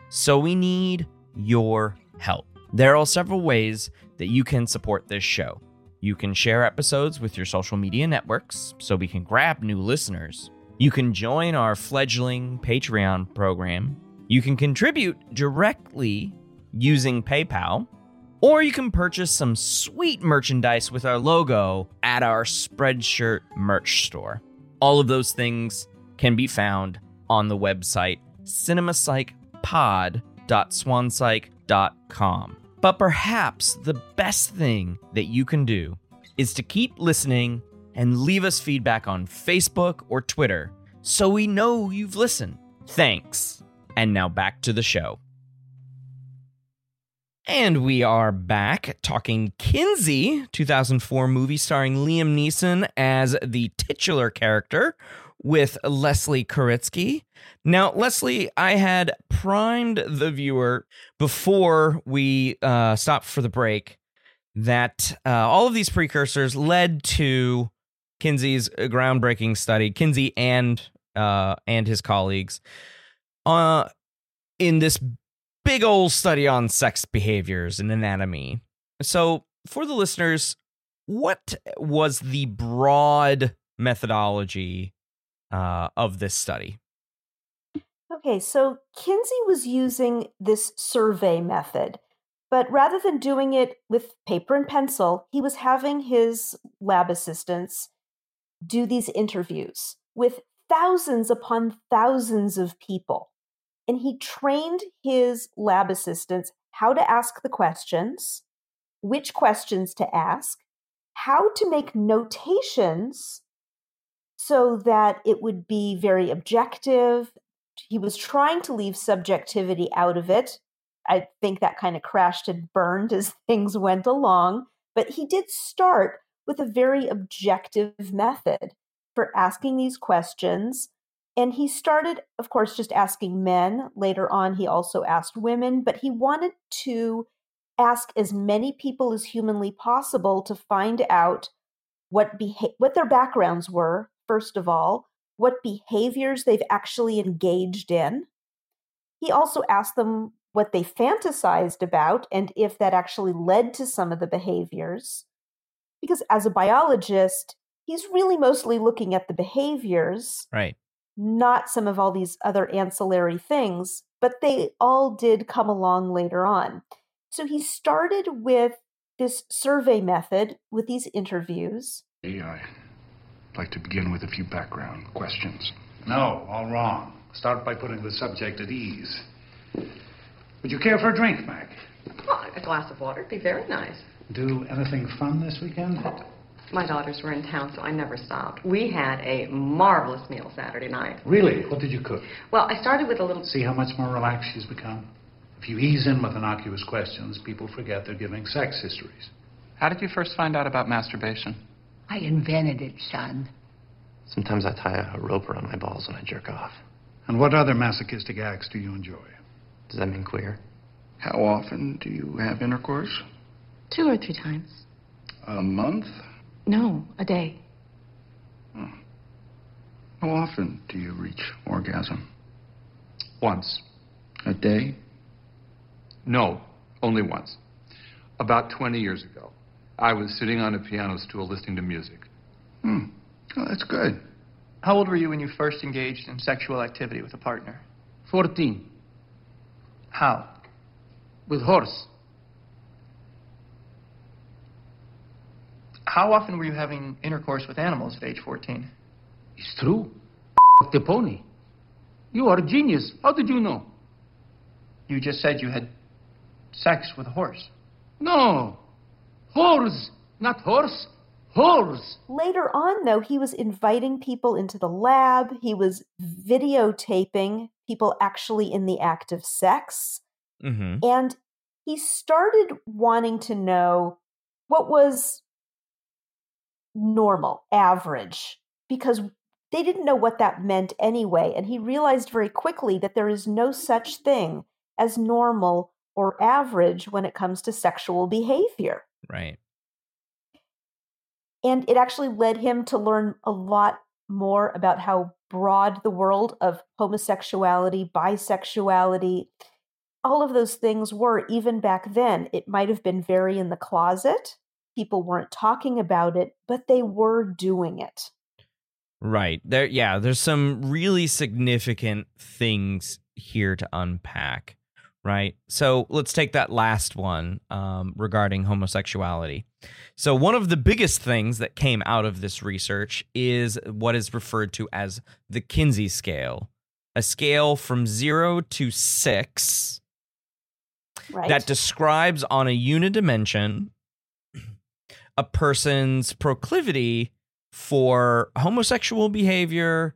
So we need your help. There are several ways that you can support this show. You can share episodes with your social media networks so we can grab new listeners. You can join our fledgling Patreon program. You can contribute directly using PayPal, or you can purchase some sweet merchandise with our logo at our Spreadshirt merch store. All of those things can be found on the website cinemapsychpod.swanpsych.com. But perhaps the best thing that you can do is to keep listening and leave us feedback on Facebook or Twitter so we know you've listened. Thanks. And now back to the show. And we are back talking Kinsey, 2004 movie starring Liam Neeson as the titular character with Leslie Koritsky. Now, Leslie, I had primed the viewer before we uh, stopped for the break that uh, all of these precursors led to Kinsey's groundbreaking study. Kinsey and uh, and his colleagues uh, in this big old study on sex behaviors and anatomy. So, for the listeners, what was the broad methodology uh, of this study? Okay, so Kinsey was using this survey method, but rather than doing it with paper and pencil, he was having his lab assistants do these interviews with thousands upon thousands of people. And he trained his lab assistants how to ask the questions, which questions to ask, how to make notations so that it would be very objective. He was trying to leave subjectivity out of it. I think that kind of crashed and burned as things went along. But he did start with a very objective method for asking these questions. And he started, of course, just asking men. Later on, he also asked women, but he wanted to ask as many people as humanly possible to find out what beha- what their backgrounds were first of all what behaviors they've actually engaged in. He also asked them what they fantasized about and if that actually led to some of the behaviors. Because as a biologist he's really mostly looking at the behaviors right not some of all these other ancillary things but they all did come along later on so he started with this survey method with these interviews. I'd like to begin with a few background questions. No, all wrong. Start by putting the subject at ease. Would you care for a drink, Mac? Oh, a glass of water would be very nice. Do anything fun this weekend? My daughters were in town, so I never stopped. We had a marvelous meal Saturday night. Really? What did you cook? Well, I started with a little. See how much more relaxed she's become? If you ease in with innocuous questions, people forget they're giving sex histories. How did you first find out about masturbation? I invented it, son. Sometimes I tie a rope around my balls when I jerk off. And what other masochistic acts do you enjoy? Does that mean queer? How often do you have intercourse? Two or three times. A month? No, a day. Oh. How often do you reach orgasm? Once. A day? No, only once. About 20 years ago. I was sitting on a piano stool listening to music. Hmm. Oh, that's good. How old were you when you first engaged in sexual activity with a partner? 14. How? With horse. How often were you having intercourse with animals at age 14? It's true. the pony. You are a genius. How did you know? You just said you had sex with a horse. No. Horse, not horse. Horse. Later on, though, he was inviting people into the lab. He was videotaping people actually in the act of sex. Mm-hmm. And he started wanting to know what was normal, average, because they didn't know what that meant anyway. And he realized very quickly that there is no such thing as normal or average when it comes to sexual behavior. Right. And it actually led him to learn a lot more about how broad the world of homosexuality, bisexuality, all of those things were even back then. It might have been very in the closet. People weren't talking about it, but they were doing it. Right. There yeah, there's some really significant things here to unpack right? So let's take that last one um, regarding homosexuality. So, one of the biggest things that came out of this research is what is referred to as the Kinsey scale, a scale from zero to six right. that describes on a unit dimension a person's proclivity for homosexual behavior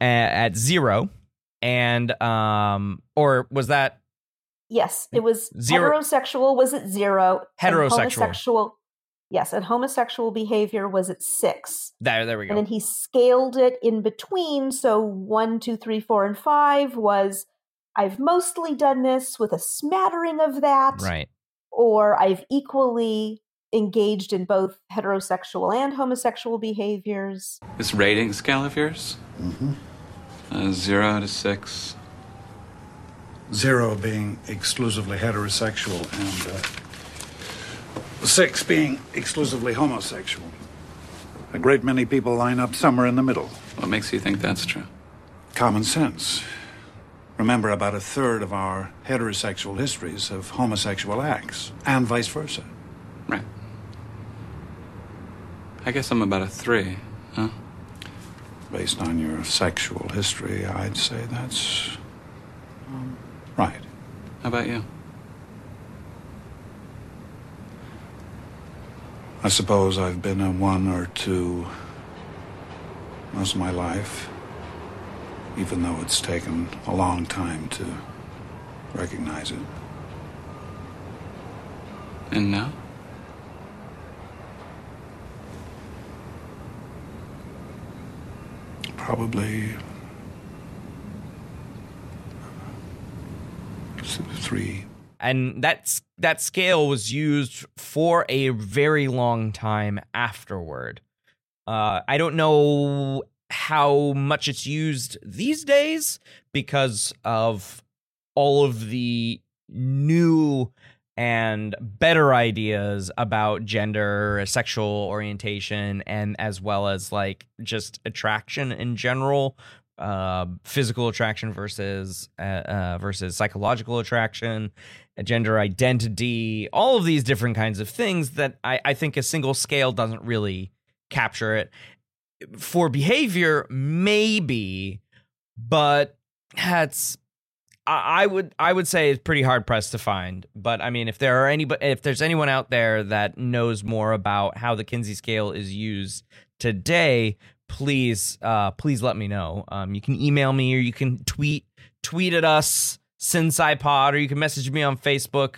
at, at zero and um or was that yes it was Zero- heterosexual was at zero Heterosexual. yes and homosexual behavior was at six there there we go. and then he scaled it in between so one two three four and five was i've mostly done this with a smattering of that right or I've equally engaged in both heterosexual and homosexual behaviors. This rating scale of yours? Mm-hmm. Uh, zero to six. Zero being exclusively heterosexual and uh, six being exclusively homosexual. A great many people line up somewhere in the middle. What makes you think that's true? Common sense. Remember, about a third of our heterosexual histories of homosexual acts, and vice versa. Right. I guess I'm about a three, huh? Based on your sexual history, I'd say that's um, right. How about you? I suppose I've been a one or two most of my life, even though it's taken a long time to recognize it. And now? Probably three. And that's that scale was used for a very long time afterward. Uh, I don't know how much it's used these days because of all of the new and better ideas about gender, sexual orientation, and as well as like just attraction in general, uh, physical attraction versus uh, uh, versus psychological attraction, gender identity, all of these different kinds of things that I, I think a single scale doesn't really capture it. For behavior, maybe, but that's I would I would say it's pretty hard pressed to find. But I mean, if there are any if there's anyone out there that knows more about how the Kinsey scale is used today, please uh, please let me know. Um, you can email me or you can tweet tweet at us SinSciPod or you can message me on Facebook.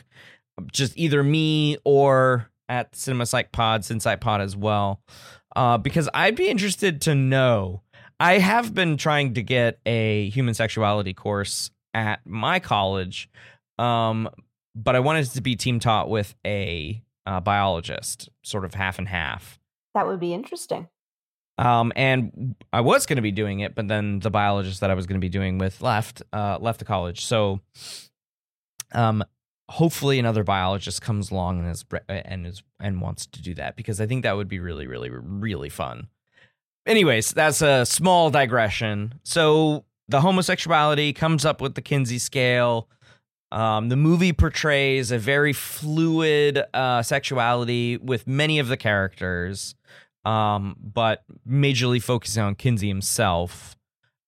Just either me or at Cinema Psych Pod, as well. Uh, because I'd be interested to know. I have been trying to get a human sexuality course at my college, um, but I wanted to be team taught with a uh, biologist, sort of half and half. That would be interesting. Um, and I was going to be doing it, but then the biologist that I was going to be doing with left, uh, left the college. So, um, hopefully another biologist comes along and is and is and wants to do that because I think that would be really, really, really fun. Anyways, that's a small digression. So the homosexuality comes up with the Kinsey scale. Um, the movie portrays a very fluid uh, sexuality with many of the characters, um, but majorly focusing on Kinsey himself.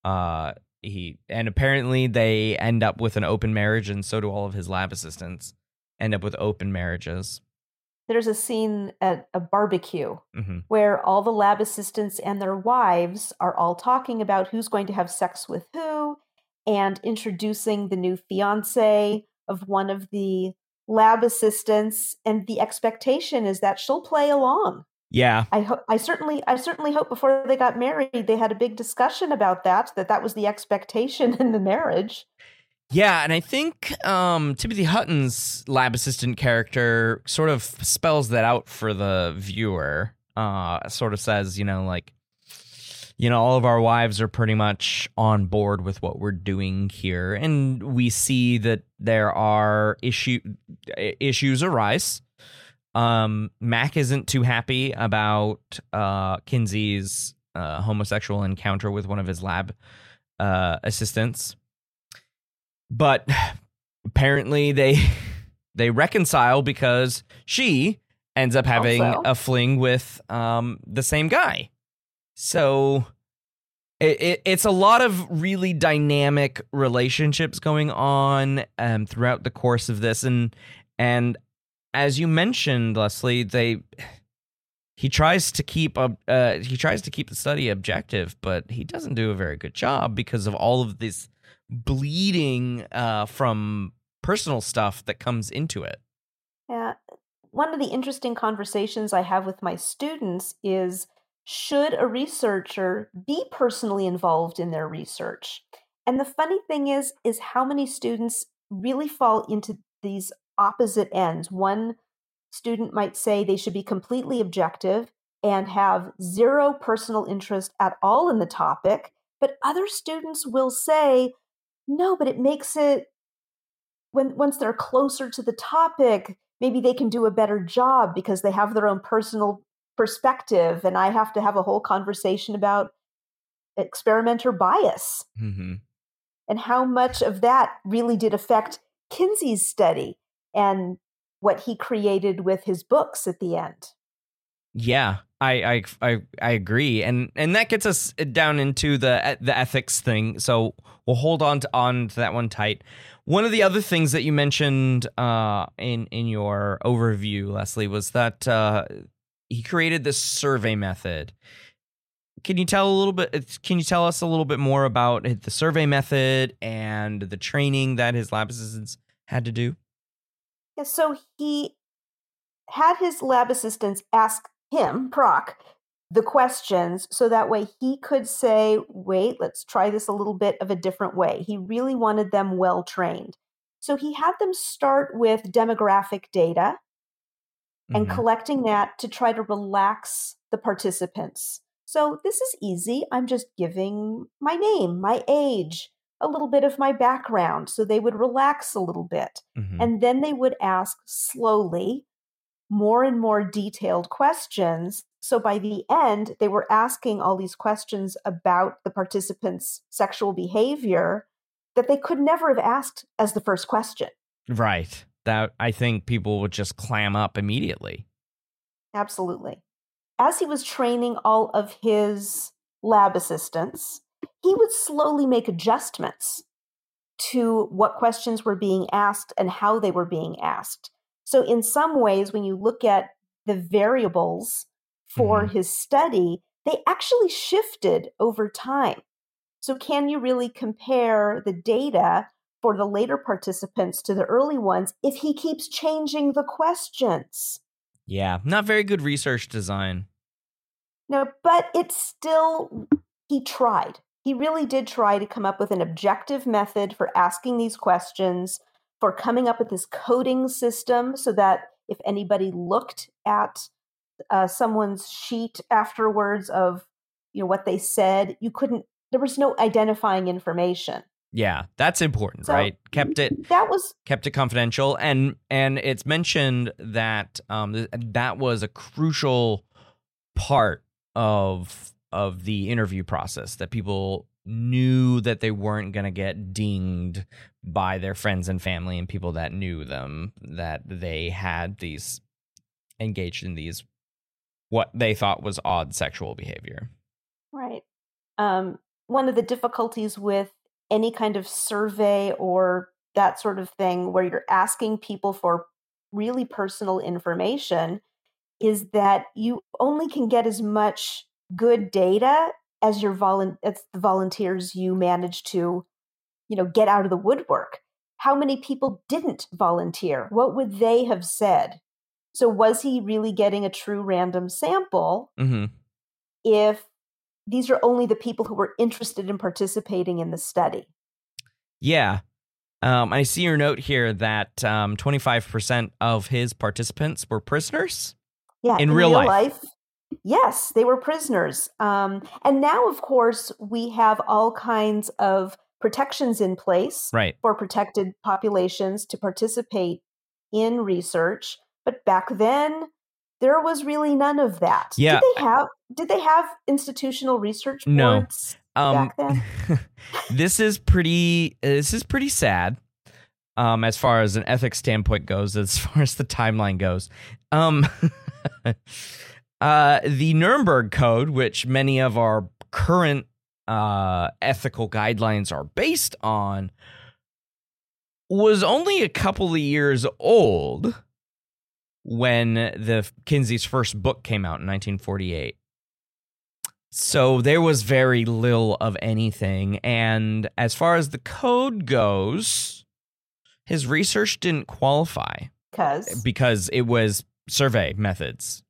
Uh, he and apparently they end up with an open marriage, and so do all of his lab assistants end up with open marriages there's a scene at a barbecue mm-hmm. where all the lab assistants and their wives are all talking about who's going to have sex with who and introducing the new fiance of one of the lab assistants and the expectation is that she'll play along. Yeah. I hope i certainly i certainly hope before they got married they had a big discussion about that that that was the expectation in the marriage yeah, and I think um, Timothy Hutton's lab assistant character sort of spells that out for the viewer. Uh, sort of says, you know, like, you know, all of our wives are pretty much on board with what we're doing here, and we see that there are issue issues arise. Um, Mac isn't too happy about uh, Kinsey's uh, homosexual encounter with one of his lab uh, assistants but apparently they they reconcile because she ends up having also. a fling with um, the same guy. So it, it, it's a lot of really dynamic relationships going on um, throughout the course of this, and and as you mentioned, Leslie, they he tries to keep a uh, he tries to keep the study objective, but he doesn't do a very good job because of all of this bleeding uh, from personal stuff that comes into it. Yeah. One of the interesting conversations I have with my students is should a researcher be personally involved in their research? And the funny thing is is how many students really fall into these opposite ends. One student might say they should be completely objective and have zero personal interest at all in the topic, but other students will say, no, but it makes it when once they're closer to the topic, maybe they can do a better job because they have their own personal perspective and I have to have a whole conversation about experimenter bias Mm-hmm. and how much of that really did affect Kinsey's study and what he created with his books at the end. Yeah, I, I I I agree, and and that gets us down into the the ethics thing. So we'll hold on to on to that one tight. One of the other things that you mentioned uh, in in your overview, Leslie, was that uh, he created this survey method. Can you tell a little bit? Can you tell us a little bit more about the survey method and the training that his lab assistants had to do? Yeah, so he had his lab assistants ask him, Prok, the questions so that way he could say, wait, let's try this a little bit of a different way. He really wanted them well trained. So he had them start with demographic data and Mhm. collecting that to try to relax the participants. So this is easy. I'm just giving my name, my age, a little bit of my background so they would relax a little bit. Mhm. And then they would ask slowly more and more detailed questions. So by the end, they were asking all these questions about the participants' sexual behavior that they could never have asked as the first question. Right. That I think people would just clam up immediately. Absolutely. As he was training all of his lab assistants, he would slowly make adjustments to what questions were being asked and how they were being asked. So, in some ways, when you look at the variables for mm-hmm. his study, they actually shifted over time. So, can you really compare the data for the later participants to the early ones if he keeps changing the questions? Yeah, not very good research design. No, but it's still, he tried. He really did try to come up with an objective method for asking these questions, for coming up with this coding system so that if anybody looked at uh, someone's sheet afterwards of you know what they said, you couldn't. There was no identifying information. Yeah, that's important, So- right? Kept it That was kept it confidential and and it's mentioned that um th- that was a crucial part of of the interview process that people knew that they weren't going to get dinged by their friends and family and people that knew them that they had these engaged in these what they thought was odd sexual behavior. Right. Um, one of the difficulties with any kind of survey or that sort of thing where you're asking people for really personal information is that you only can get as much good data as your volun- as the volunteers you managed to you know get out of the woodwork how many people didn't volunteer what would they have said so was he really getting a true random sample Mhm. if these are only the people who were interested in participating in the study. Yeah. Um, I see your note here that um, 25% of his participants were prisoners. Yeah, In real life. Yes, they were prisoners. Um, and now, of course, we have all kinds of protections in place Right. for protected populations to participate in research. But back then, there was really none of that. Yeah. Did they have? Did they have institutional research No. boards Um, back then? this is pretty. This is pretty sad. Um, as far as an ethics standpoint goes, as far as the timeline goes, um, uh, the Nuremberg Code, which many of our current uh ethical guidelines are based on, was only a couple of years old when the Kinsey's first book came out in 1948. So there was very little of anything. And as far as the code goes, his research didn't qualify Because because it was survey methods.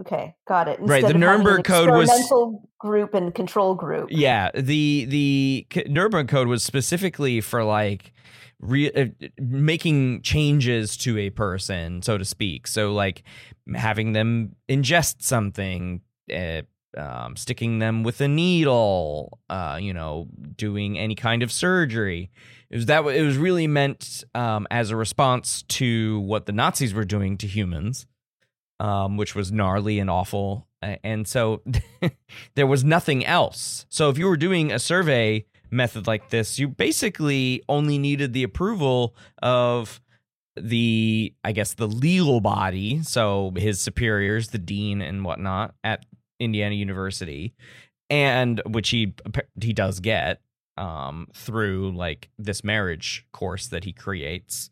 Okay, got it. Right, the of having an Nuremberg Code was- experimental group and control group. Yeah, the the Nuremberg Code was specifically for like re- uh, making changes to a person, so to speak. So like having them ingest something, uh, um, sticking them with a needle, uh, you know, doing any kind of surgery. It was that it was really meant um, as a response to what the Nazis were doing to humans, um, which was gnarly and awful. And so there was nothing else. So if you were doing a survey method like this, you basically only needed the approval of the, I guess, the legal body, so his superiors, the dean and whatnot at Indiana University, and which he he does get um, through like this marriage course that he creates,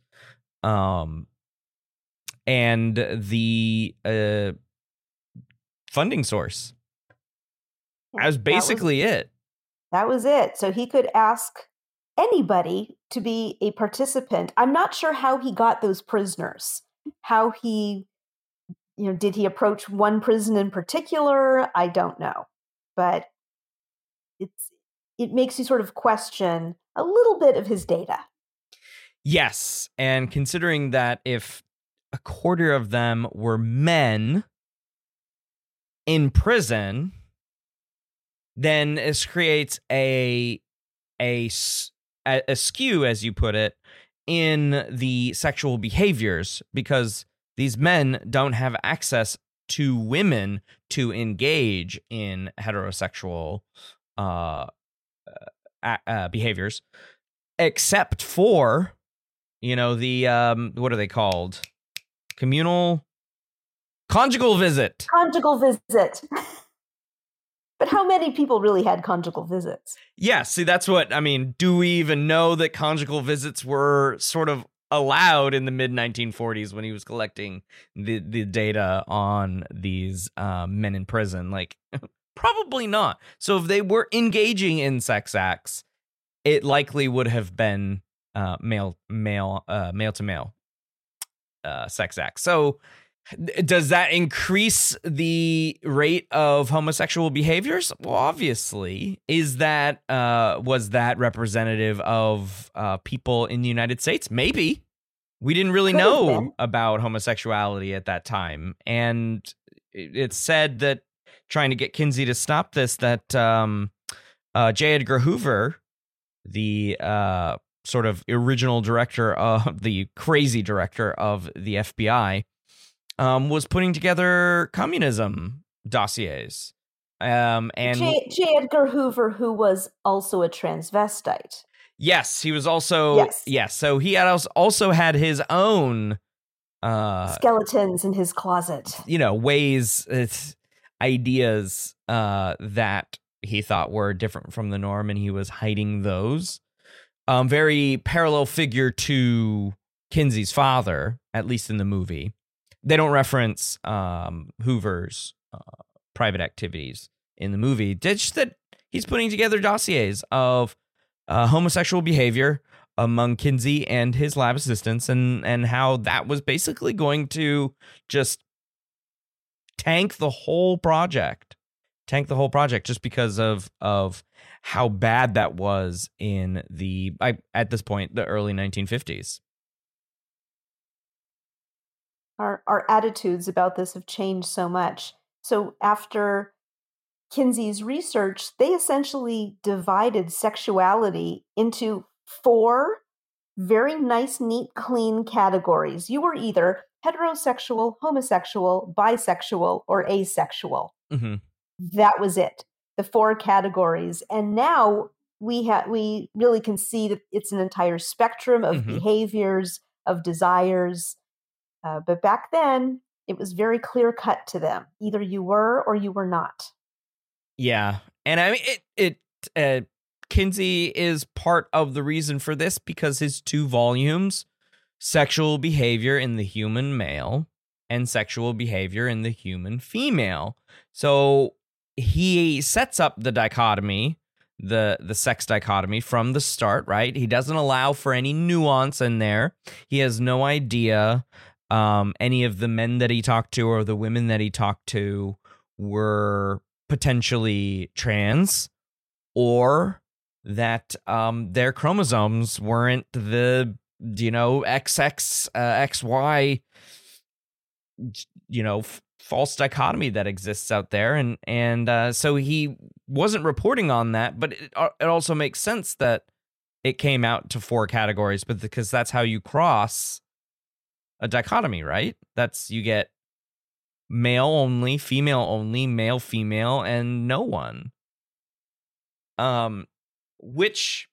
um, and the uh, funding source. That was basically that was, it. That was it. So he could ask anybody to be a participant. I'm not sure how he got those prisoners. How he you know, did he approach one prison in particular? I don't know. But it's it makes you sort of question a little bit of his data. Yes, and considering that if a quarter of them were men in prison, then this creates a a a skew, as you put it, in the sexual behaviors because these men don't have access to women to engage in heterosexual uh, uh, uh, behaviors, except for, you know, the um, what are they called? Communal, conjugal visit. Conjugal visit. But how many people really had conjugal visits? Yeah, see, that's what I mean. Do we even know that conjugal visits were sort of allowed in the mid 1940s when he was collecting the the data on these um, men in prison like probably not so if they were engaging in sex acts it likely would have been uh, male male uh, male to male uh, sex acts so does that increase the rate of homosexual behaviors? Well, obviously. Is that uh, was that representative of uh, people in the United States? Maybe. We didn't really Could know about homosexuality at that time, and it's said that trying to get Kinsey to stop this, that um, uh, J. Edgar Hoover, the uh, sort of original director of the crazy director of the FBI um, was putting together communism dossiers. Um, and J. J. Edgar Hoover, who was also a transvestite. Yes, he was also yes. yes so he had also had his own uh, skeletons in his closet. You know, ways, ideas uh, that he thought were different from the norm, and he was hiding those. Um, very parallel figure to Kinsey's father, at least in the movie they don't reference um, Hoover's uh, private activities in the movie. Just that he's putting together dossiers of uh, homosexual behavior among Kinsey and his lab assistants, and and how that was basically going to just tank the whole project, tank the whole project, just because of of how bad that was in the I, at this point the early 1950s our, our attitudes about this have changed so much. So after Kinsey's research, they essentially divided sexuality into four very nice, neat, clean categories. You were either heterosexual, homosexual, bisexual, or asexual. Mm-hmm. That was it. The four categories. And now we have we really can see that it's an entire spectrum of mm-hmm. behaviors, of desires, uh, but back then, it was very clear cut to them. Either you were or you were not. Yeah, and I mean it. It uh, Kinsey is part of the reason for this because his two volumes, sexual behavior in the human male and sexual behavior in the human female. So he sets up the dichotomy the the sex dichotomy from the start right? He doesn't allow for any nuance in there. He has no idea um, any of the men that he talked to or the women that he talked to were potentially trans or that um, their chromosomes weren't the you know XX uh, XY you know false dichotomy that exists out there and and uh, so he wasn't reporting on that but it, uh, it also makes sense that it came out to four categories but because that's how you cross a dichotomy right? That's you get male only female only male female and no one. Um which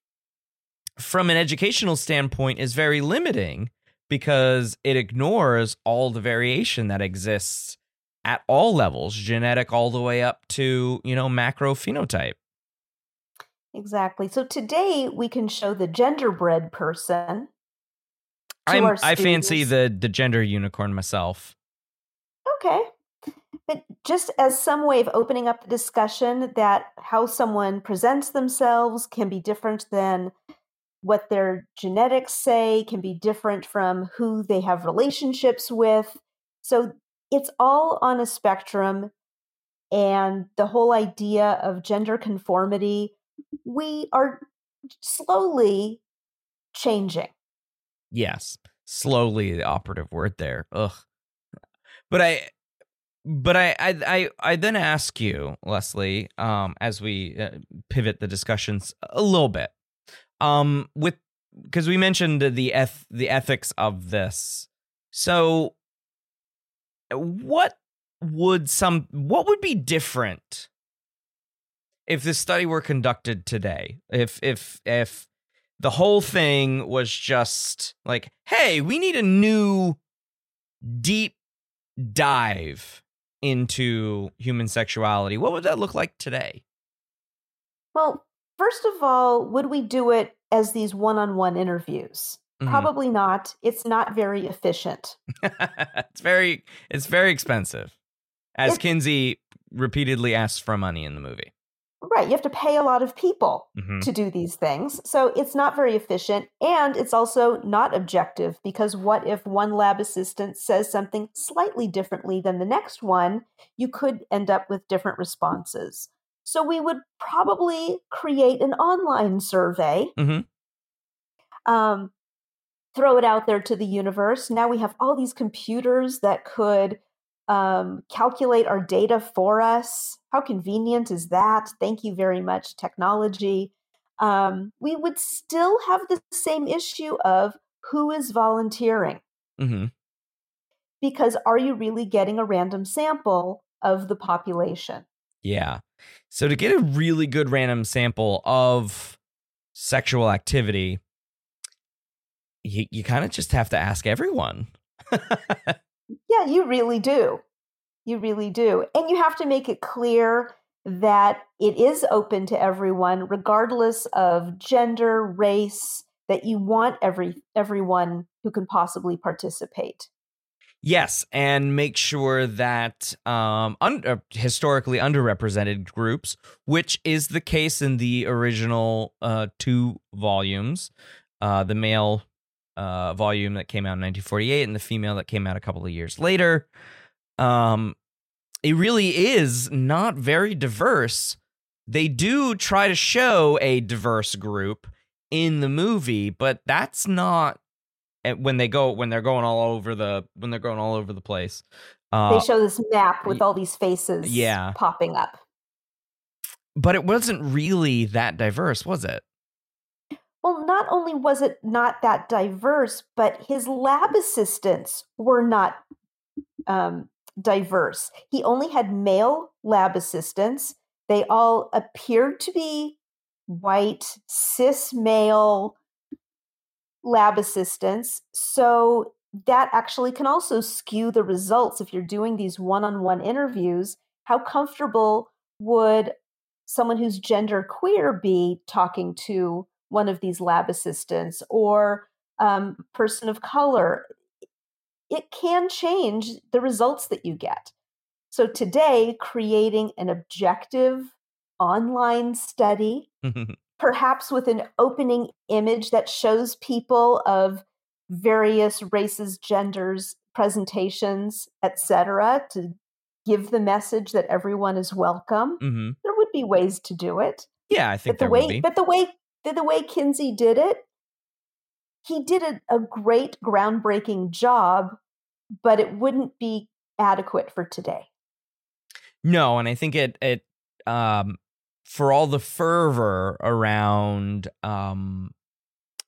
from an educational standpoint is very limiting because it ignores all the variation that exists at all levels, genetic all the way up to, you know, macro phenotype. Exactly. So today we can show the genderbread person. I'm, I fancy the the gender unicorn myself. Okay. But just as some way of opening up the discussion that how someone presents themselves can be different than what their genetics say, can be different from who they have relationships with. So it's all on a spectrum. And the whole idea of gender conformity, we are slowly changing. Yes, slowly the operative word there. Ugh. But I but I, I I I then ask you, Leslie, um, as we uh, pivot the discussions a little bit, um, with because we mentioned the eth the ethics of this. So, what would some what would be different if this study were conducted today? If if if the whole thing was just like, hey, we need a new deep dive into human sexuality, what would that look like today? Well, first of all, would we do it as these one on one interviews? Mm-hmm. Probably not. It's not very efficient. it's very it's very expensive. As it, Kinsey repeatedly asks for money in the movie. Right. You have to pay a lot of people mm-hmm. to do these things. So it's not very efficient. And it's also not objective because what if one lab assistant says something slightly differently than the next one? You could end up with different responses. So we would probably create an online survey, mm-hmm. um, throw it out there to the universe. Now we have all these computers that could um, calculate our data for us. How convenient is that? Thank you very much, technology. Um, we would still have the same issue of who is volunteering. Mm-hmm. Because are you really getting a random sample of the population? Yeah. So to get a really good random sample of sexual activity, you, you kind of just have to ask everyone. Yeah, you really do. You really do. And you have to make it clear that it is open to everyone, regardless of gender, race, that you want every everyone who can possibly participate. Yes, and make sure that um, un- uh, historically underrepresented groups, which is the case in the original uh, two volumes, uh, the male uh, volume that came out in 1948 and the female that came out a couple of years later. Um, it really is not very diverse. They do try to show a diverse group in the movie, but that's not eh, when they go when they're going all over the when they're going all over the place. Uh, they show this map with all these faces yeah. popping up. But it wasn't really that diverse, was it? Well, not only was it not that diverse, but his lab assistants were not um, diverse. He only had male lab assistants. They all appeared to be white, cis male lab assistants. So that actually can also skew the results if you're doing these one on one interviews. How comfortable would someone who's gender queer be talking to one of these lab assistants or um, person of color, it can change the results that you get. So today, creating an objective online study, perhaps with an opening image that shows people of various races, genders, presentations, etc., to give the message that everyone is welcome. Mm-hmm. There would be ways to do it. Yeah, I think but the way, But the way the, way Kinsey did it, he did a, a great groundbreaking job, but it wouldn't be adequate for today. No, and I think it it um for all the fervor around um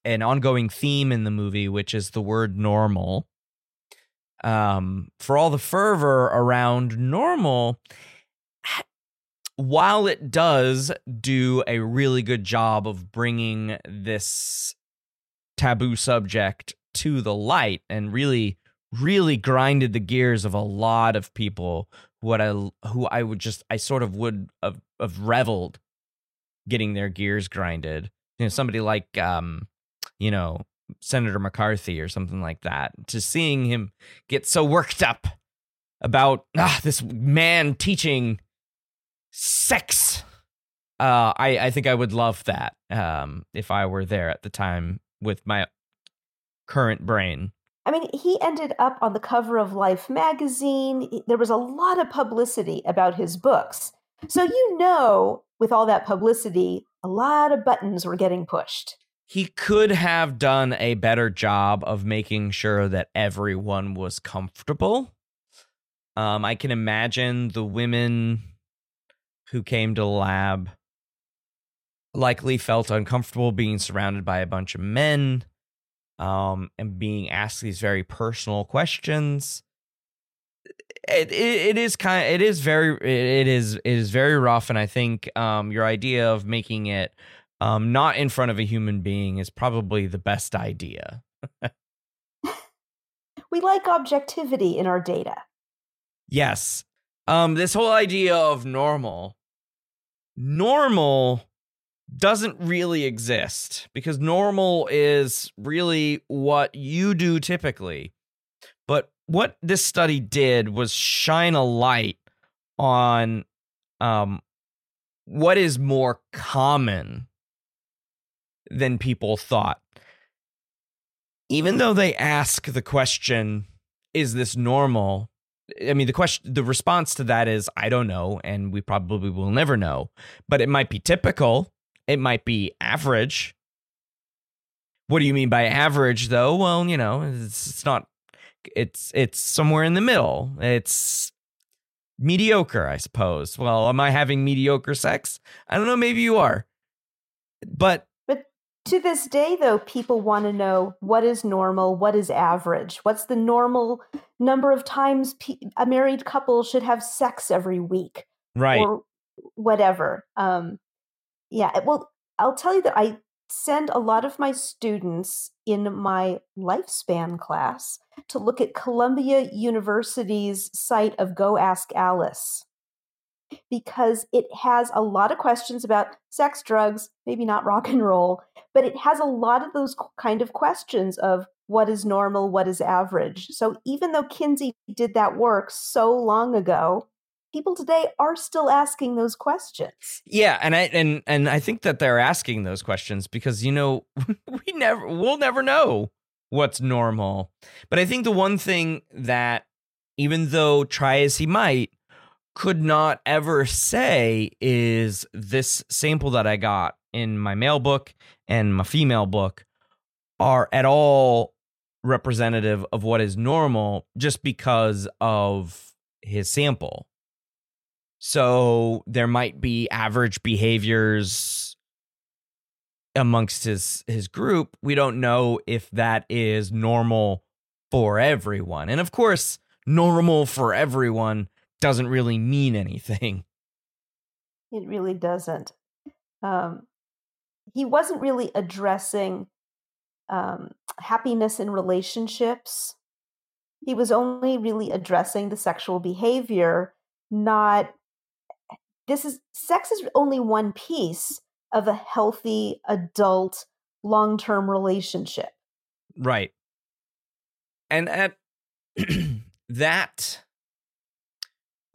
an ongoing theme in the movie, which is the word normal. Um, for all the fervor around normal, while it does do a really good job of bringing this taboo subject to the light and really really grinded the gears of a lot of people what I who I would just I sort of would have, have reveled getting their gears grinded. You know, somebody like um, you know, Senator McCarthy or something like that. To seeing him get so worked up about ah, this man teaching sex. Uh, I, I think I would love that um, if I were there at the time with my current brain. I mean, he ended up on the cover of Life magazine. There was a lot of publicity about his books. So, you know, with all that publicity, a lot of buttons were getting pushed. He could have done a better job of making sure that everyone was comfortable. Um, I can imagine the women who came to the lab likely felt uncomfortable being surrounded by a bunch of men um, and being asked these very personal questions. It, it, it is kind of, it is very it is it is very rough and I think um your idea of making it um not in front of a human being is probably the best idea. we like objectivity in our data. Yes. Um this whole idea of normal normal doesn't really exist because normal is really what you do typically. But what this study did was shine a light on um, what is more common than people thought. Even though they ask the question, is this normal? I mean, the question, the response to that is, I don't know, and we probably will never know, but it might be typical it might be average. What do you mean by average though? Well, you know, it's, it's not it's it's somewhere in the middle. It's mediocre, I suppose. Well, am I having mediocre sex? I don't know, maybe you are. But to this day though, people want to know what is normal, what is average? What's the normal number of times a married couple should have sex every week? Right. Or whatever. Um yeah, well, I'll tell you that I send a lot of my students in my lifespan class to look at Columbia University's site of Go Ask Alice because it has a lot of questions about sex, drugs, maybe not rock and roll, but it has a lot of those kind of questions of what is normal, what is average. So even though Kinsey did that work so long ago, people today are still asking those questions. Yeah, and I and and I think that they're asking those questions because you know we never we'll never know what's normal. But I think the one thing that even though try as he might could not ever say is this sample that I got in my male book and my female book are at all representative of what is normal just because of his sample. So there might be average behaviors amongst his his group. We don't know if that is normal for everyone. And of course, normal for everyone doesn't really mean anything. It really doesn't. Um, he wasn't really addressing um, happiness in relationships. He was only really addressing the sexual behavior, not this is sex is only one piece of a healthy adult long-term relationship right and at that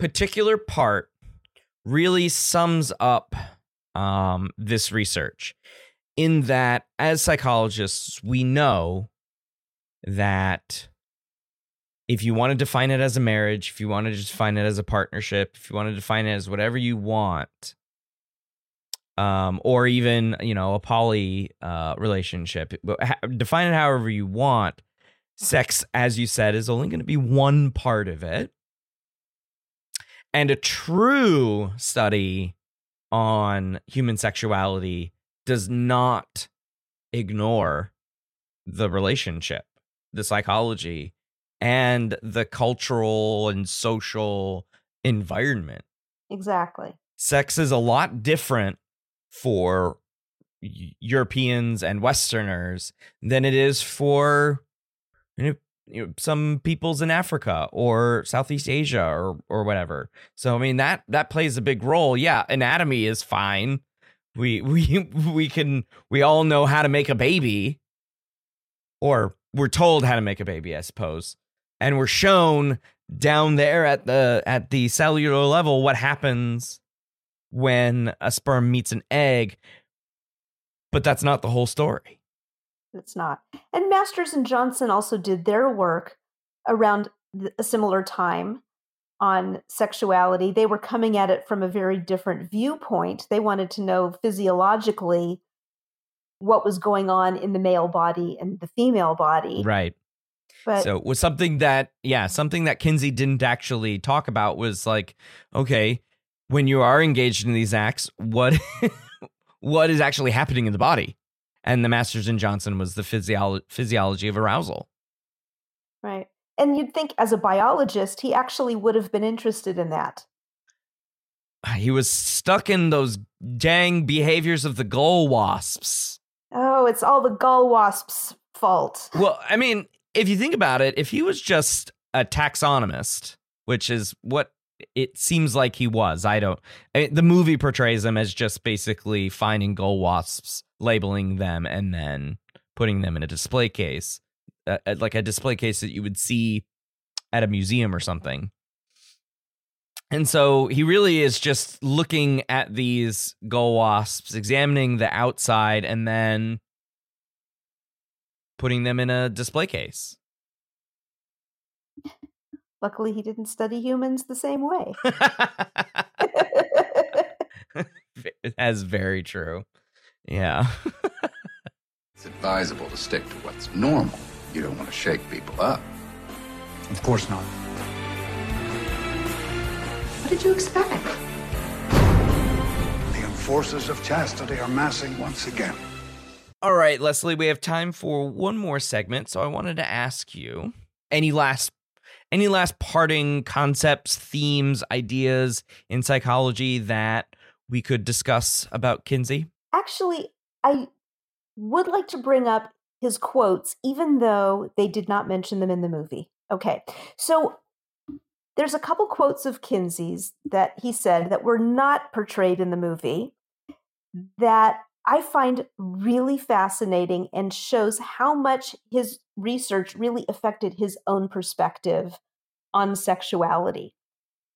particular part really sums up um, this research in that as psychologists we know that if you want to define it as a marriage, if you want to just define it as a partnership, if you want to define it as whatever you want, um, or even you know a poly uh, relationship. But define it however you want. Sex, as you said, is only going to be one part of it, and a true study on human sexuality does not ignore the relationship, the psychology, and the cultural and social environment. Exactly. Sex is a lot different for Europeans and Westerners than it is for you know, you know, some peoples in Africa or Southeast Asia or or whatever. So I mean that that plays a big role. Yeah, anatomy is fine. We we we can we all know how to make a baby or we're told how to make a baby, I suppose. And we're shown down there at the at the cellular level what happens when a sperm meets an egg. But that's not the whole story. It's not. And Masters and Johnson also did their work around a similar time on sexuality. They were coming at it from a very different viewpoint. They wanted to know physiologically what was going on in the male body and the female body. Right. But so was something that yeah, something that Kinsey didn't actually talk about was like, okay, when you are engaged in these acts, what what is actually happening in the body? And the Masters and Johnson was the physiolo- physiology of arousal. Right. And you'd think as a biologist, he actually would have been interested in that. Ah, he was stuck in those dang behaviors of the gall wasps. Oh, it's all the gall wasps' fault. Well, I mean, if you think about it, if he was just a taxonomist, which is what it seems like he was, I don't. I the movie portrays him as just basically finding gall wasps, labeling them, and then putting them in a display case, uh, like a display case that you would see at a museum or something. And so he really is just looking at these gall wasps, examining the outside, and then putting them in a display case. Luckily, he didn't study humans the same way. That's very true. Yeah. it's advisable to stick to what's normal. You don't want to shake people up. Of course not. What did you expect? The enforcers of chastity are massing once again. All right, Leslie, we have time for one more segment, so I wanted to ask you any last any last parting concepts, themes, ideas in psychology that we could discuss about Kinsey? Actually, I would like to bring up his quotes, even though they did not mention them in the movie. Okay, so there's a couple quotes of Kinsey's that he said that were not portrayed in the movie that I find really fascinating and shows how much his research really affected his own perspective on sexuality.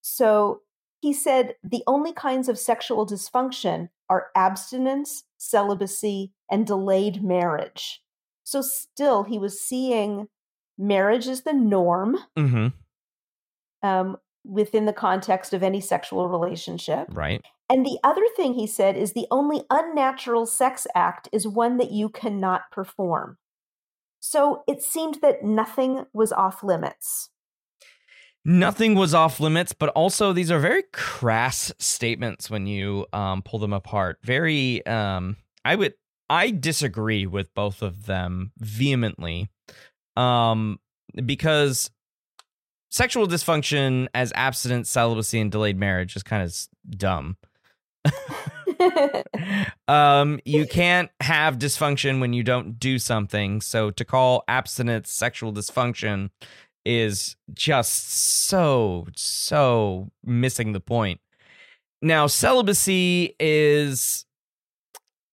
So he said the only kinds of sexual dysfunction are abstinence, celibacy, and delayed marriage. So still, he was seeing marriage as the norm mm-hmm. um, within the context of any sexual relationship. Right. And the other thing he said is the only unnatural sex act is one that you cannot perform. So it seemed that nothing was off limits. Nothing was off limits, but also these are very crass statements when you um, pull them apart. Very, um, I would, I disagree with both of them vehemently, um, because sexual dysfunction as abstinence, celibacy, and delayed marriage is kind of dumb. um, you can't have dysfunction when you don't do something. So to call abstinence sexual dysfunction is just so so missing the point. Now, celibacy is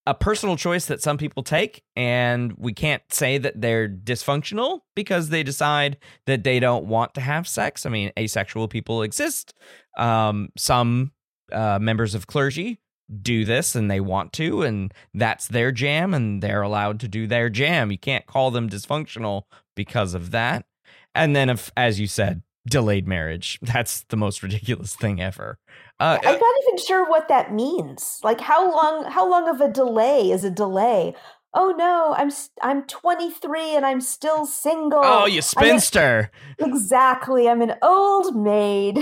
a personal choice that some people take, and we can't say that they're dysfunctional because they decide that they don't want to have sex. I mean, asexual people exist. Um, some uh, members of clergy do this and they want to, and that's their jam, and they're allowed to do their jam. You can't call them dysfunctional because of that. And then, if, as you said, delayed marriage. That's the most ridiculous thing ever. Uh, I'm not even sure what that means. Like how long how long of a delay is a delay? Oh no, I'm I'm 23 and I'm still single. oh, you I'm a- spinster. exactly. I'm an old maid.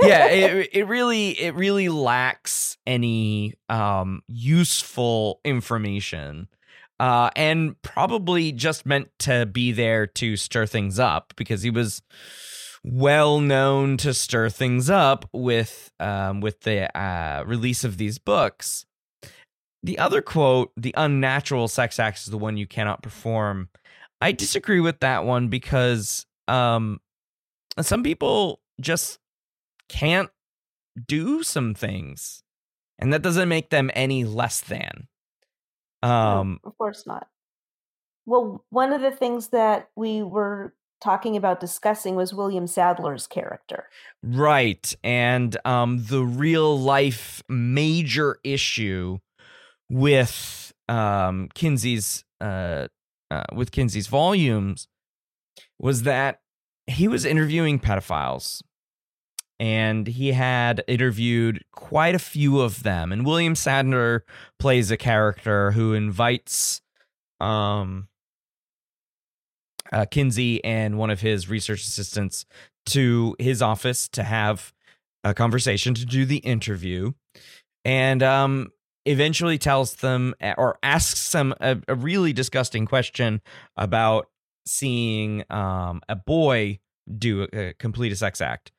yeah, it, it really it really lacks any um useful information. Uh and probably just meant to be there to stir things up because he was well known to stir things up with um with the uh release of these books. The other quote, the unnatural sex act is the one you cannot perform. I disagree with that one because um some people just can't do some things and that doesn't make them any less than um of course not. Well, one of the things that we were talking about discussing was William Sadler's character. right and um the real life major issue with um Kinsey's uh, uh with Kinsey's volumes was that he was interviewing pedophiles and he had interviewed quite a few of them and William Sadler plays a character who invites um uh, Kinsey and one of his research assistants to his office to have a conversation to do the interview. And um eventually tells them or asks them a, a really disgusting question about seeing um a boy do a, complete a sex act.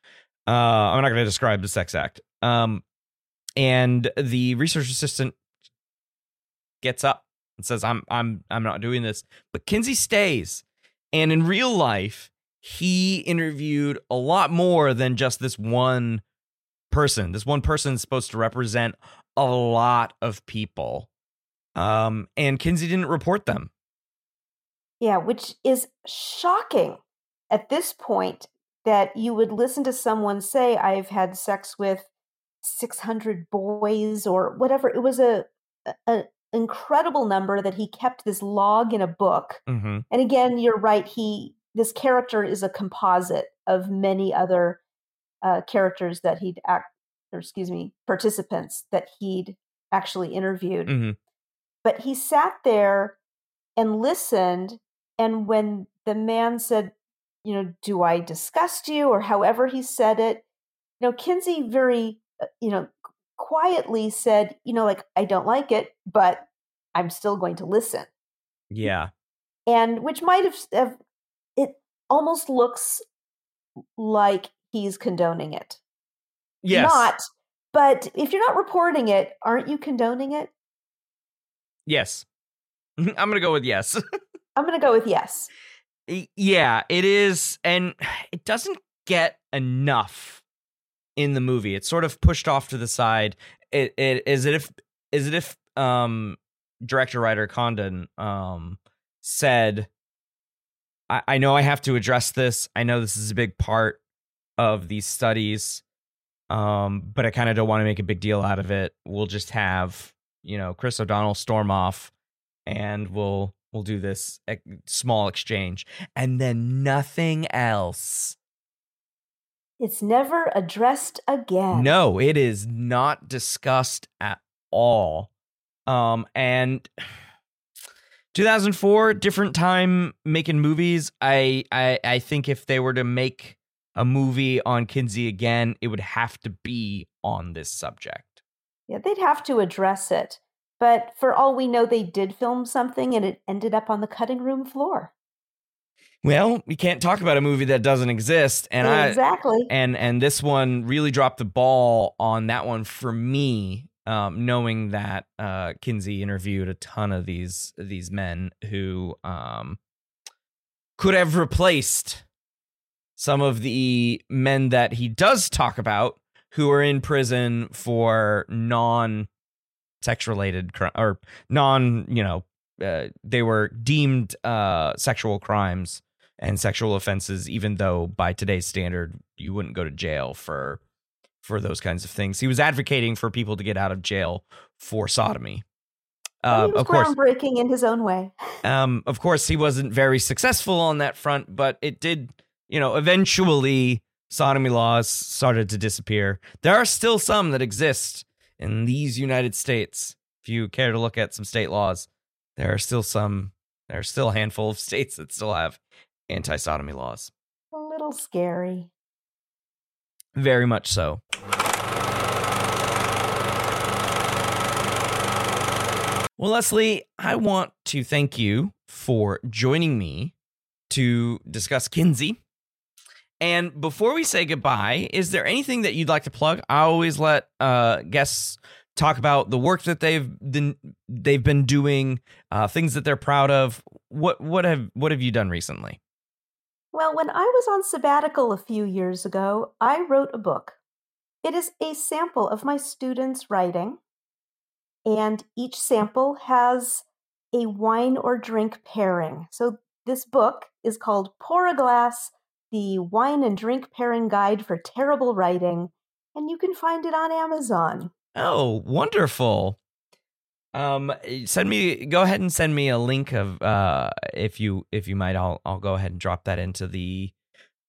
Uh i'm not going to describe the sex act. Um and the research assistant gets up and says i'm i'm i'm not doing this. But kinsey stays and in real life he interviewed a lot more than just this one person. This one person is supposed to represent a lot of people. Um and kinsey didn't report them. Yeah, which is shocking at this point that you would listen to someone say, I've had sex with 600 boys or whatever. It was a, an incredible number that he kept this log in a book. mm-hmm. And again, you're right. He, this character is a composite of many other uh, characters that he'd act, or excuse me, participants that he'd actually interviewed. Mm-hmm. But he sat there and listened. And when the man said, you know, do I disgust you? Or however he said it, you know, Kinsey very, uh, you know, quietly said, you know, like, I don't like it, but I'm still going to listen. yeah And which might have, have it almost looks like he's condoning it. yes Not, but if you're not reporting it, aren't you condoning it? yes i'm gonna go with yes I'm going to go with yes. Yeah it is and it doesn't get enough in the movie. It's sort of pushed off to the side. It, it is it if is it if um director writer condon um said I, I know i have to address this. I know this is a big part of these studies um but i kind of don't want to make a big deal out of it. We'll just have you know chris o'donnell storm off and we'll we'll do this small exchange. And then nothing else It's never addressed again. no it is not discussed at all um and 2004 different time making movies I, I i think if they were to make a movie on kinsey again it would have to be on this subject Yeah, they'd have to address it. But for all we know, they did film something and it ended up on the cutting room floor. Well we can't talk about a movie that doesn't exist and i exactly. and and this one really dropped the ball on that one for me um, knowing that uh, Kinsey interviewed a ton of these these men who um, could have replaced some of the men that he does talk about who are in prison for non sex related cri- or non you know uh, they were deemed uh, sexual crimes and sexual offenses even though by today's standard you wouldn't go to jail for for those kinds of things he was advocating for people to get out of jail for sodomy uh, he was of course groundbreaking in his own way. um, of course, he wasn't very successful on that front, but it did you know, eventually sodomy laws started to disappear. There are still some that exist in these United States. If you care to look at some state laws, there are still some, there are still a handful of states that still have anti sodomy laws. A little scary. Very much so. Well, Leslie, I want to thank you for joining me to discuss Kinsey. And before we say goodbye, is there anything that you'd like to plug? I always let uh, guests talk about the work that they've been they've been doing, uh, things that they're proud of. What what have what have you done recently? Well, when I was on sabbatical a few years ago, I wrote a book. It is a sample of my students' writing, and each sample has a wine or drink pairing. So this book is called Pour a Glass The Wine and Drink Pairing Guide for Terrible Writing, and you can find it on Amazon. Oh, wonderful. Um send me go ahead and send me a link of uh if you if you might I'll I'll go ahead and drop that into the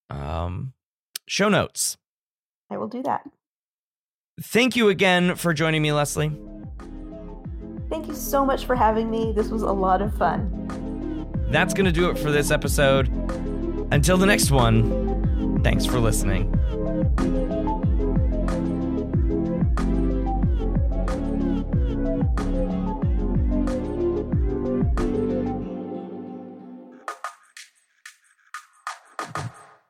um show notes. I will do that. Thank you again for joining me, Leslie. Thank you so much for having me. This was a lot of fun. That's going to do it for this episode. Until the next one, thanks for listening.